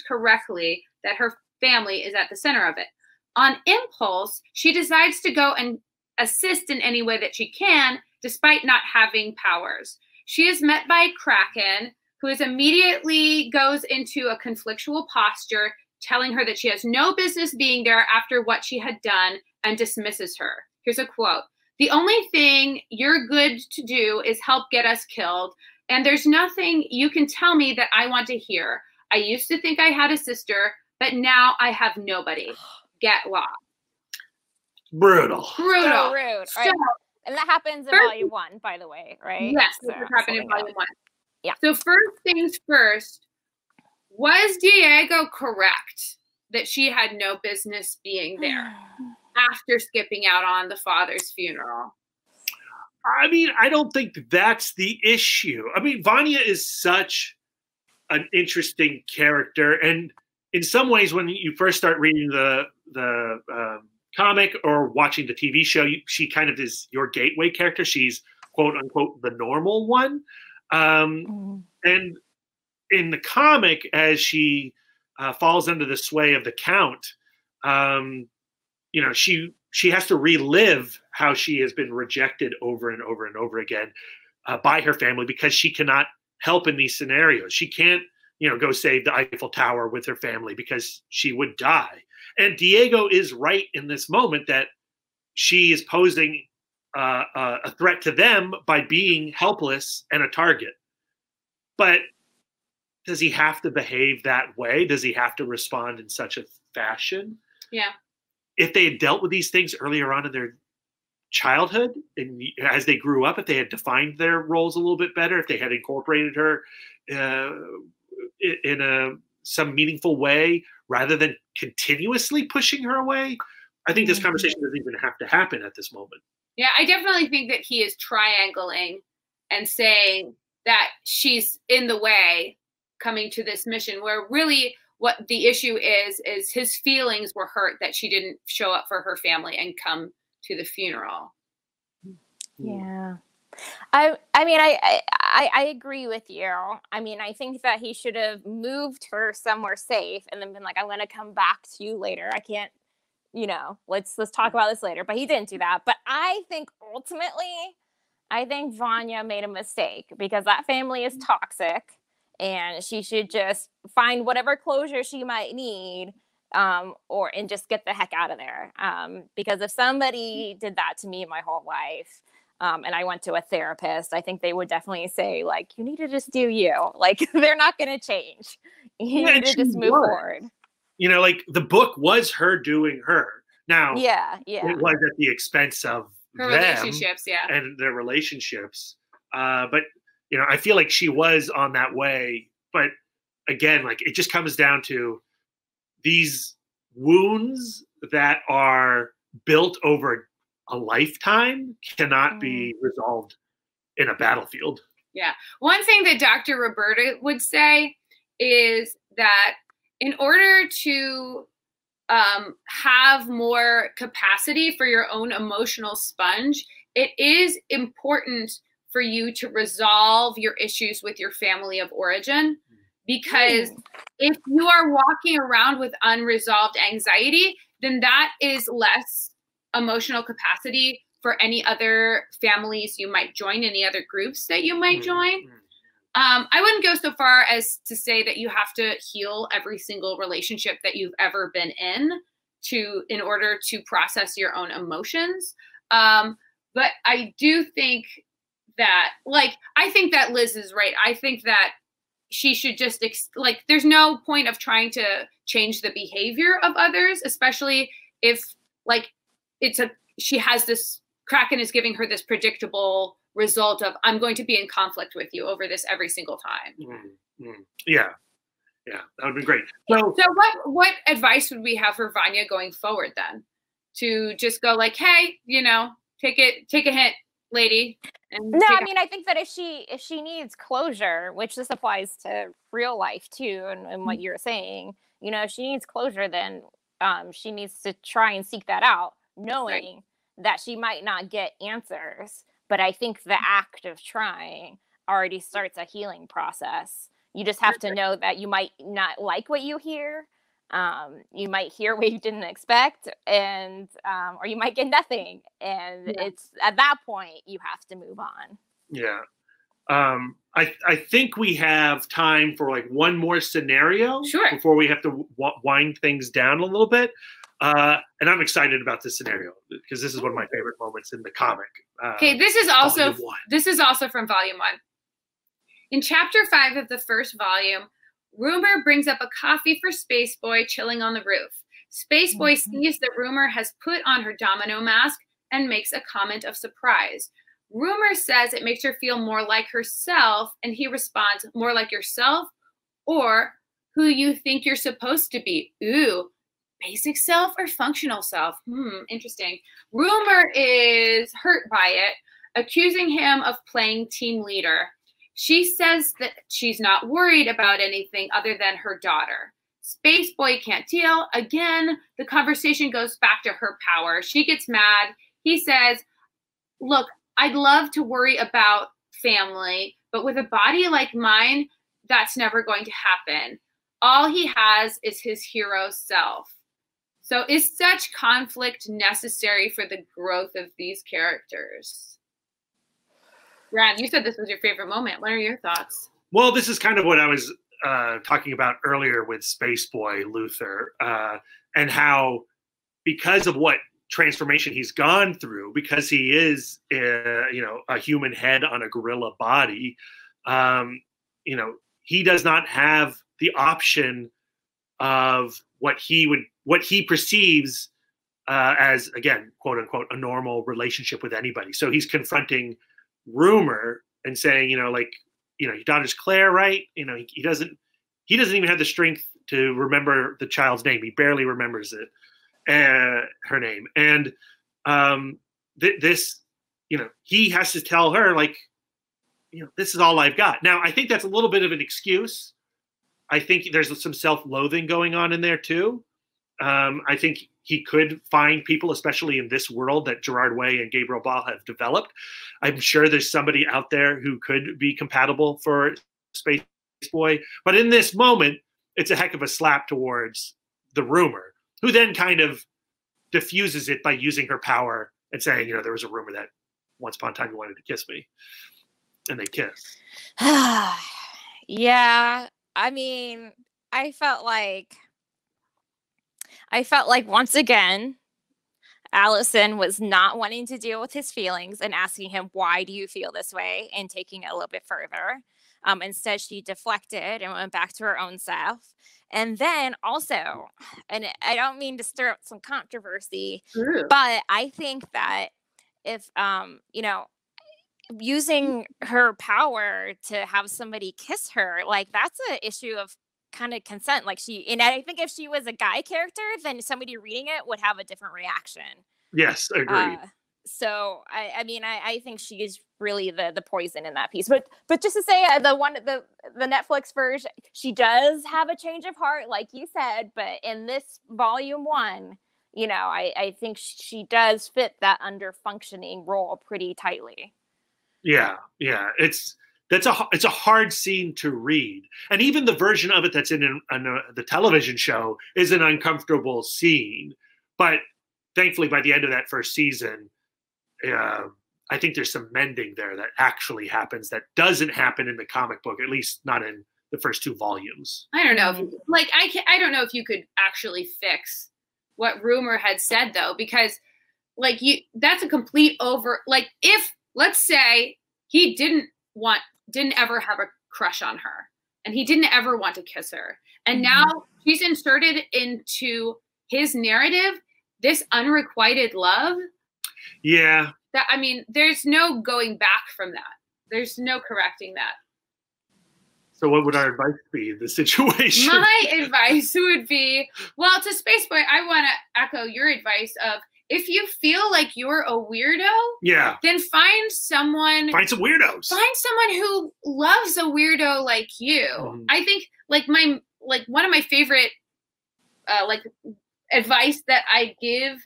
correctly that her family is at the center of it. On impulse, she decides to go and assist in any way that she can, despite not having powers. She is met by Kraken, who is immediately goes into a conflictual posture, telling her that she has no business being there after what she had done and dismisses her. Here's a quote The only thing you're good to do is help get us killed, and there's nothing you can tell me that I want to hear. I used to think I had a sister, but now I have nobody. Get lost. Brutal. Brutal. So rude. So, Right. And that happens in First- volume one, by the way, right? Yes, So, this happened in so we know. volume one. Yeah. So first things first, was Diego correct that she had no business being there after skipping out on the father's funeral? I mean, I don't think that's the issue. I mean, Vanya is such an interesting character, and in some ways, when you first start reading the the um, comic or watching the TV show, you, she kind of is your gateway character. She's quote unquote the normal one, um, Mhm. and in the comic, as she uh, falls under the sway of the Count, um, you know, she she has to relive how she has been rejected over and over and over again uh, by her family because she cannot help in these scenarios. She can't, you know, go save the Eiffel Tower with her family because she would die. And Diego is right in this moment that she is posing uh, uh, a threat to them by being helpless and a target. But does he have to behave that way? Does he have to respond in such a fashion? Yeah. If they had dealt with these things earlier on in their childhood and as they grew up, if they had defined their roles a little bit better, if they had incorporated her uh, in a some meaningful way rather than continuously pushing her away, I think this Mhm. conversation doesn't even have to happen at this moment. Yeah, I definitely think that he is triangling and saying that she's in the way coming to this mission where really what the issue is is his feelings were hurt that she didn't show up for her family and come to the funeral. Hmm. Yeah. I I mean I, I I I agree with you. I mean I think that he should have moved her somewhere safe and then been like I'm going to come back to you later. I can't you know, let's let's talk about this later. But he didn't do that. But I think ultimately, I think Vanya made a mistake because that family is mm-hmm. toxic and she should just find whatever closure she might need um, or and just get the heck out of there. Um, because if somebody did that to me my whole life, um, and I went to a therapist, I think they would definitely say like, you need to just do you. Like they're not going to change. You Yeah, need to just move was. forward. You know, like the book was her doing her. Now, Yeah, yeah. it was at the expense of Her them relationships, yeah. and their relationships. Uh, but you know, I feel like she was on that way. But again, like it just comes down to these wounds that are built over a lifetime cannot be resolved in a battlefield. Yeah. One thing that Dr. Roberta would say is that in order to um, have more capacity for your own emotional sponge, it is important for you to resolve your issues with your family of origin. Because if you are walking around with unresolved anxiety, then that is less emotional capacity for any other families you might join, any other groups that you might Mm, join. mm. Um, I wouldn't go so far as to say that you have to heal every single relationship that you've ever been in to in order to process your own emotions. Um, but I do think that, like, I think that Liz is right. I think that she should just ex- like. There's no point of trying to change the behavior of others, especially if like it's a she has this Kraken is giving her this predictable result of I'm going to be in conflict with you over this every single time. Mm, mm. Yeah, yeah, that would be great. So, So what what advice would we have for Vanya going forward then? To just go like, hey, you know, take it take a hint, lady. And No, I mean, I think that if she if she needs closure, which this applies to real life too, and, and what you're saying, you know, if she needs closure, then um, she needs to try and seek that out, knowing that she might not get answers. But I think the act of trying already starts a healing process. You just have to know that you might not like what you hear. Um, you might hear what you didn't expect, and um, or you might get nothing. And Yeah. it's at that point you have to move on. yeah, um, I I think we have time for like one more scenario Sure. before we have to w- wind things down a little bit. Uh, and I'm excited about this scenario because this is one of my favorite moments in the comic. Uh, Okay, this is also this is also from volume one. In chapter five of the first volume, Rumor brings up a coffee for Space Boy chilling on the roof. Space Boy sees that Rumor has put on her domino mask and makes a comment of surprise. Rumor says it makes her feel more like herself, and he responds, More like yourself or who you think you're supposed to be. Ooh, basic self or functional self? Hmm, interesting. Rumor is hurt by it, accusing him of playing team leader. She says that she's not worried about anything other than her daughter. Space Boy can't deal. Again, the conversation goes back to her power. She gets mad. He says, Look, I'd love to worry about family, but with a body like mine, that's never going to happen. All he has is his hero self. So, is such conflict necessary for the growth of these characters? Ran, you said this was your favorite moment. What are your thoughts? Well, this is kind of what I was uh, talking about earlier with Space Boy Luther, uh, and how because of what transformation he's gone through, because he is, uh, you know, a human head on a gorilla body, um, you know, he does not have the option of what he would, what he perceives uh, as, again, quote unquote, a normal relationship with anybody. So he's confronting rumor and saying, you know, like you know, your daughter's Claire, right? You know, he, he doesn't he doesn't even have the strength to remember the child's name. He barely remembers it, uh, her name, and um, th- this, you know, he has to tell her like, you know, this is all I've got. Now, I think that's a little bit of an excuse. I think there's some self-loathing going on in there too. Um, I think he could find people, especially in this world that Gerard Way and Gabriel Bá have developed. I'm sure there's somebody out there who could be compatible for Space Boy. But in this moment, it's a heck of a slap towards the rumor, who then kind of diffuses it by using her power and saying, you know, there was a rumor that once upon a time you wanted to kiss me, and they kiss. yeah, I mean, I felt like I felt like once again Allison was not wanting to deal with his feelings and asking him, Why do you feel this way? and taking it a little bit further. Um, instead, she deflected and went back to her own self. And then also, and I don't mean to stir up some controversy, but I think that if, um, you know, using her power to have somebody kiss her, like that's an issue of kind of consent. Like she, and I think if she was a guy character, then somebody reading it would have a different reaction. Yes, agreed. Uh, so I, I mean, I, I think she is really the the poison in that piece. But but just to say, uh, the one the the Netflix version, she does have a change of heart, like you said. But in this volume one, you know, I I think she does fit that under functioning role pretty tightly. Yeah, yeah, it's that's a it's a hard scene to read, and even the version of it that's in, in uh, the television show is an uncomfortable scene. But thankfully, by the end of that first season, uh, I think there's some mending there that actually happens that doesn't happen in the comic book, at least not in the first two volumes. I don't know if like I can, I don't know if you could actually fix what rumor had said though because like you that's a complete over like if let's say he didn't want didn't ever have a crush on her and he didn't ever want to kiss her and mm-hmm. now she's inserted into his narrative this unrequited love yeah. That I mean, there's no going back from that. There's no correcting that. So what would our advice be in this situation? My advice would be, well, to Space Boy, I want to echo your advice of if you feel like you're a weirdo, yeah, then find someone find some weirdos. Find someone who loves a weirdo like you. Mm. I think like my like one of my favorite uh like advice that I give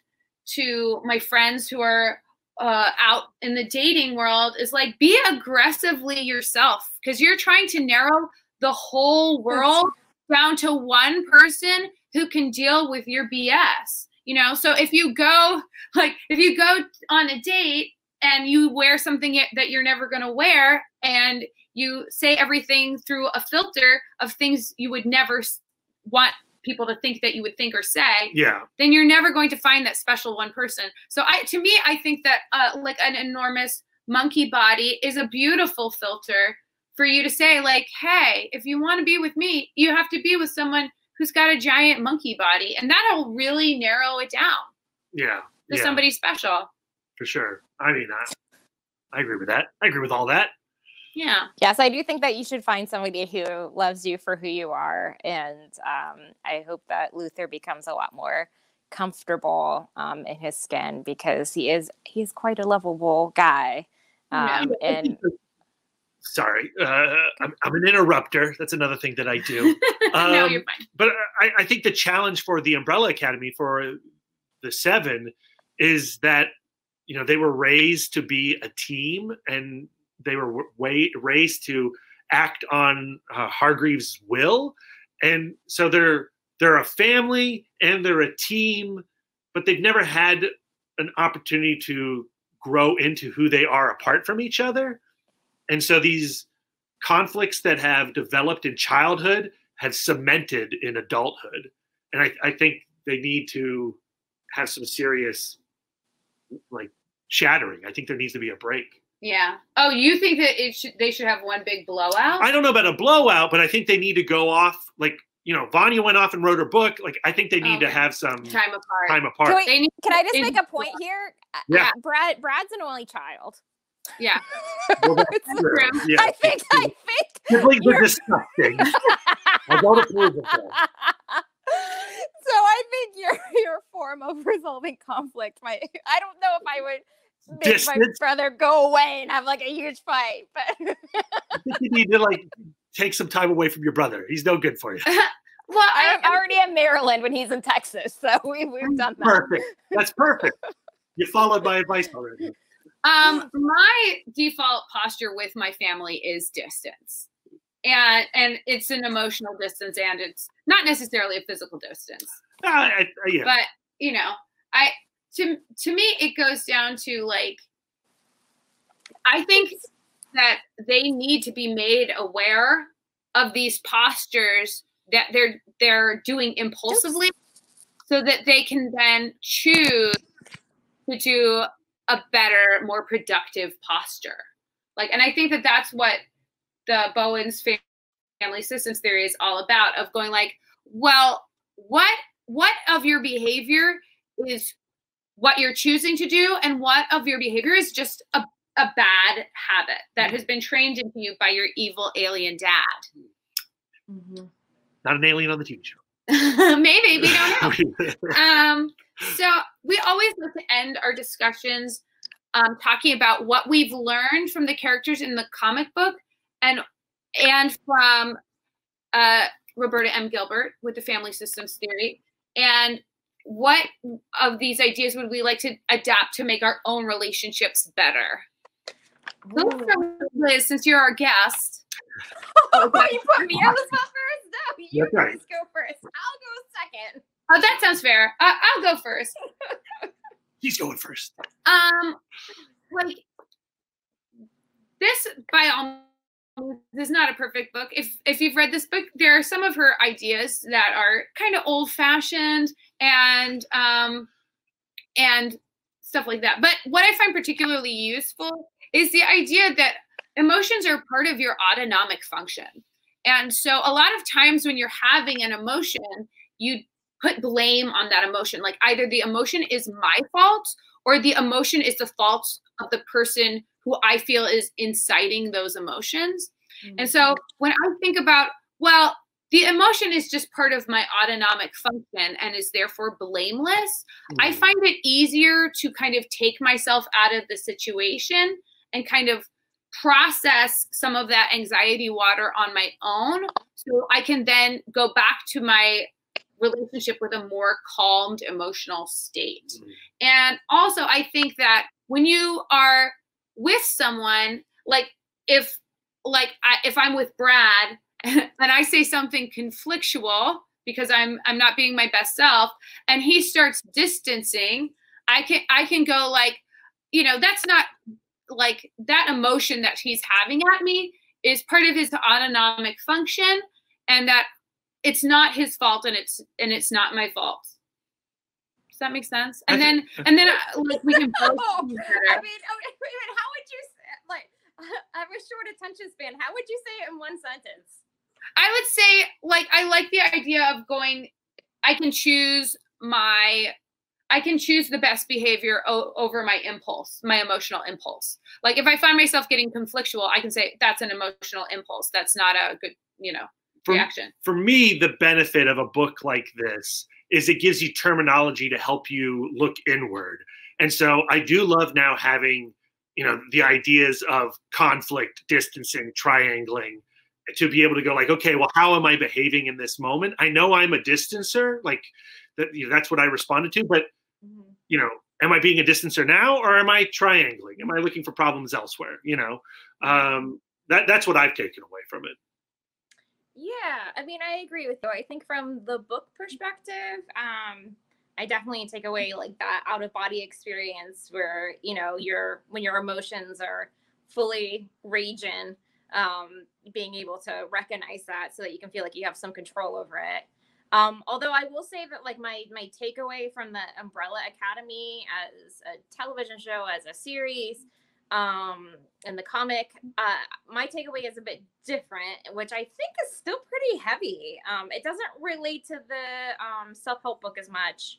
to my friends who are uh, out in the dating world is like be aggressively yourself because you're trying to narrow the whole world down to one person who can deal with your BS. You know, so if you go like if you go on a date and you wear something that you're never going to wear and you say everything through a filter of things you would never want people to think that you would think or say yeah. then you're never going to find that special one person. So i to me i think that uh, like an enormous monkey body is a beautiful filter for you to say like hey if you want to be with me you have to be with someone who's got a giant monkey body and that'll really narrow it down yeah to yeah. somebody special for sure i mean I, I agree with that i agree with all that yeah. Yes, I do think that you should find somebody who loves you for who you are. And um, I hope that Luther becomes a lot more comfortable um, in his skin because he is he's quite a lovable guy. Um, yeah. And sorry, uh, I'm, I'm, an interrupter. That's another thing that I do. no, you're um, fine. But I, I think the challenge for the Umbrella Academy for the seven is that you know they were raised to be a team and they were way, raised to act on uh, Hargreaves' will, and so they're they're a family and they're a team, but they've never had an opportunity to grow into who they are apart from each other, and so these conflicts that have developed in childhood have cemented in adulthood, and I, I think they need to have some serious like shattering. I think there needs to be a break. Yeah. Oh, you think that it should they should have one big blowout? I don't know about a blowout, but I think they need to go off like you know, Vanya went off and wrote her book. Like, I think they need okay. to have some time apart. Time apart. Can, we, can I just make a point here? Uh, yeah. Brad. Brad's an only child. Yeah. well, yeah. I think. I think. Siblings are disgusting. I don't approve of that. So I think your your form of resolving conflict might. I don't know if I would make Distance. my brother go away and have like a huge fight. But I think you need to like take some time away from your brother. He's no good for you. well, I'm already in Maryland when he's in Texas, so we, we've done that. Perfect. That's perfect. You followed my advice already. Um, my default posture with my family is distance. And and it's an emotional distance and it's not necessarily a physical distance. Uh, I, yeah. But, you know, I to to me it goes down to like I think that they need to be made aware of these postures that they're they're doing impulsively so that they can then choose to do a better more productive posture like and i think that that's what the bowen's family systems theory is all about of going like well what what of your behavior is what you're choosing to do and what of your behavior is just a, a bad habit that has been trained into you by your evil alien dad Mm-hmm. Not an alien on the TV show. maybe we don't know um, so we always like to end our discussions um, talking about what we've learned from the characters in the comic book and and from uh, Roberta M. Gilbert with the family systems theory and what of these ideas would we like to adapt to make our own relationships better? Let's start with Liz, since you're our guest. Oh, you put me on the spot first? No, you That's right. guys go first. I'll go second. Oh, that sounds fair. Uh, I'll go first. He's going first. Um, like this by all means is not a perfect book. If if you've read this book, there are some of her ideas that are kind of old fashioned and um and stuff like that. But what I find particularly useful is the idea that emotions are part of your autonomic function. And so a lot of times when you're having an emotion, you put blame on that emotion. Like either the emotion is my fault or the emotion is the fault of the person who I feel is inciting those emotions. And so when I think about, well, the emotion is just part of my autonomic function and is therefore blameless, I Mm-hmm. find it easier to kind of take myself out of the situation and kind of process some of that anxiety water on my own so I can then go back to my relationship with a more calmed emotional state. Mm. And also, I think that when you are with someone, like if like I, if I'm with Brad and I say something conflictual because I'm I'm not being my best self, and he starts distancing, I can I can go like, you know, that's not like that emotion that he's having at me is part of his autonomic function, and that it's not his fault and it's and it's not my fault. Does that make sense? And I then and then uh, like we can both Oh, be I mean, oh, wait a. How would you say, like, I have a short attention span. How would you say it in one sentence? I would say like I like the idea of going I can choose my I can choose the best behavior o- over my impulse, my emotional impulse. Like if I find myself getting conflictual, I can say that's an emotional impulse. That's not a good, you know, For, reaction. for me, the benefit of a book like this is it gives you terminology to help you look inward. And so I do love now having, you know, the ideas of conflict, distancing, triangling to be able to go like, okay, well, how am I behaving in this moment? I know I'm a distancer, like that, you know, that's what I responded to, but mm-hmm. you know, am I being a distancer now or am I triangling? Am mm-hmm. I looking for problems elsewhere? You know, mm-hmm. um, that that's what I've taken away from it. Yeah, I mean, I agree with you. I think from the book perspective, um, I definitely take away like that out of body experience where you know your when your emotions are fully raging, um, being able to recognize that so that you can feel like you have some control over it. Um, although I will say that like my my takeaway from the Umbrella Academy as a television show, as a series, um in the comic uh my takeaway is a bit different which i think is still pretty heavy um it doesn't relate to the um self-help book as much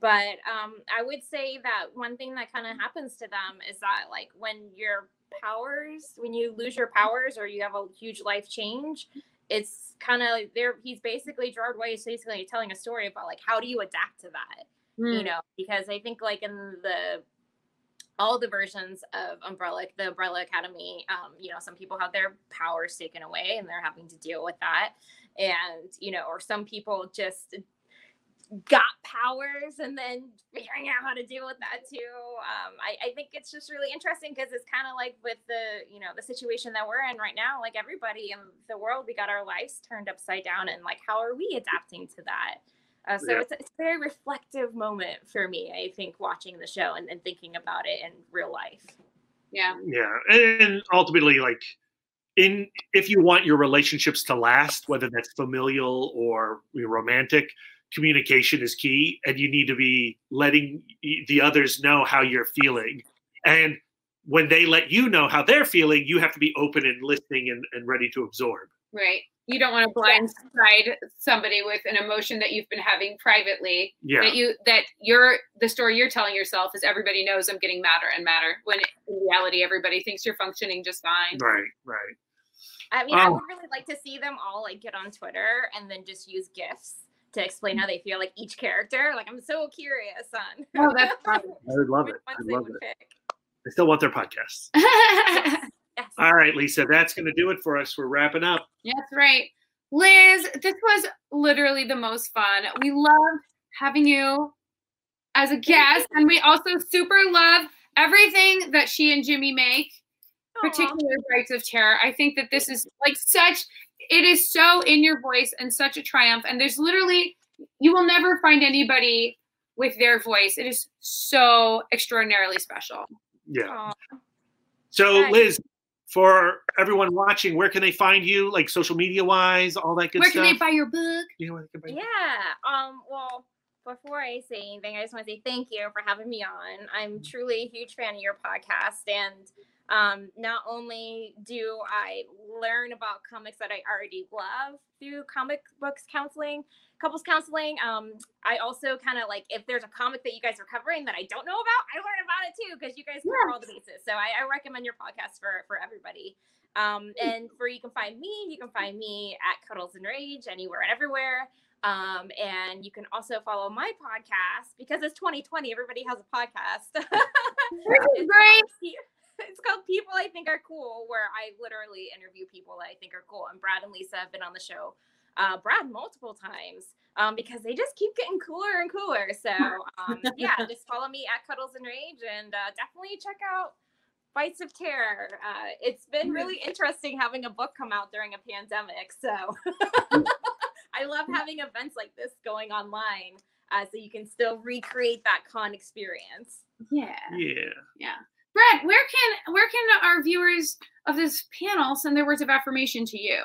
but um i would say that one thing that kind of happens to them is that like when your powers when you lose your powers or you have a huge life change it's kind of there he's basically gerard way is basically telling a story about like how do you adapt to that Hmm. you know because i think like in the all the versions of umbrella the umbrella academy um you know some people have their powers taken away and they're having to deal with that. And you know or some people just got powers and then figuring out how to deal with that too. Um i, I think it's just really interesting because it's kind of like with the you know the situation that we're in right now like everybody in the world we got our lives turned upside down and like how are we adapting to that Uh, so Yeah. it's, it's a very reflective moment for me, I think, watching the show and, and thinking about it in real life. Yeah. Yeah, and ultimately, like in if you want your relationships to last, whether that's familial or romantic, communication is key, and you need to be letting the others know how you're feeling, and when they let you know how they're feeling, you have to be open and listening and, and ready to absorb. Right. You don't want to blindside somebody with an emotion that you've been having privately. Yeah, That you that you're the story you're telling yourself is everybody knows I'm getting madder and madder when in reality everybody thinks you're functioning just fine. right, right. I mean, I Oh. would really like to see them all like get on Twitter and then just use GIFs to explain how they feel, like each character. Like, I'm so curious on. Oh, that's fun. I would love it. I ones they love it. pick. I still want their podcasts. Yes. All right, Lisa, that's going to do it for us. We're wrapping up. That's right. Liz, this was literally the most fun. We loved having you as a guest, and we also super love everything that she and Jimmy make, Aw. particularly Bites of Terror. I think that this is like such, it is so in your voice and such a triumph. And there's literally, you will never find anybody with their voice. It is so extraordinarily special. Yeah. Aw. So, Liz, for everyone watching, where can they find you, like social media wise, all that good Where stuff? Where can they buy your book? You know where they can buy- Yeah. Um. Well, before I say anything, I just want to say thank you for having me on. I'm truly a huge fan of your podcast, and um, not only do I learn about comics that I already love through comic books counseling, couples counseling, um, I also kind of like if there's a comic that you guys are covering that I don't know about, I learn about it too because you guys cover all the bases. So I, I recommend your podcast for for everybody. Um, and where you can find me, you can find me at Cuddles and Rage anywhere and everywhere. Um, and you can also follow my podcast because it's 2020. Everybody has a podcast. It's great. called Pe- It's called People I Think Are Cool, where I literally interview people that I think are cool. And Brad and Lisa have been on the show. Uh, Brad multiple times um, because they just keep getting cooler and cooler. So um, yeah, just follow me at Cuddles and Rage and uh, definitely check out Bites of Terror. Uh, it's been really interesting having a book come out during a pandemic. So I love having events like this going online uh, so you can still recreate that con experience. Yeah. Yeah. Yeah. Brad, where can where can our viewers of this panel send their words of affirmation to you?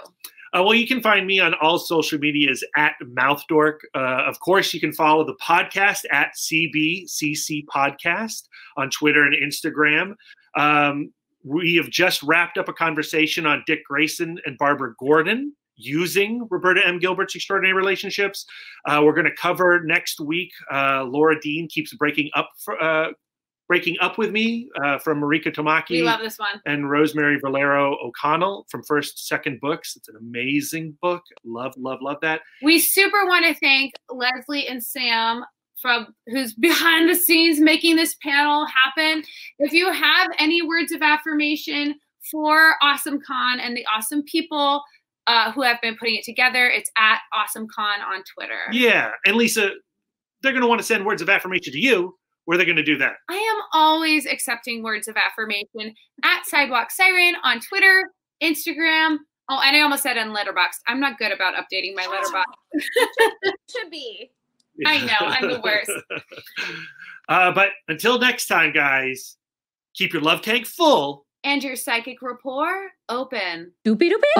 Uh, well, you can find me on all social medias at Mouthdork. Uh, of course, you can follow the podcast at CBCC Podcast on Twitter and Instagram. Um, we have just wrapped up a conversation on Dick Grayson and Barbara Gordon using Roberta M. Gilbert's extraordinary relationships. Uh, we're going to cover next week. Uh, Laura Dean keeps breaking up for, uh, breaking up with me uh, from Mariko Tamaki. We love this one. and Rosemary Valero O'Connell from First Second Books. It's an amazing book. Love, love, love that. We super want to thank Leslie and Sam from who's behind the scenes making this panel happen. If you have any words of affirmation for Awesome Con and the awesome people uh, who have been putting it together, it's at Awesome Con on Twitter. Yeah, and Lisa, they're going to want to send words of affirmation to you. Where are they going to do that? I am always accepting words of affirmation at Sidewalk Siren on Twitter, Instagram. Oh, and I almost said on Letterboxd. I'm not good about updating my Letterboxd. Should be. I know, I'm the worst. uh, but until next time, guys, keep your love tank full. And your psychic rapport open. Doopy doopy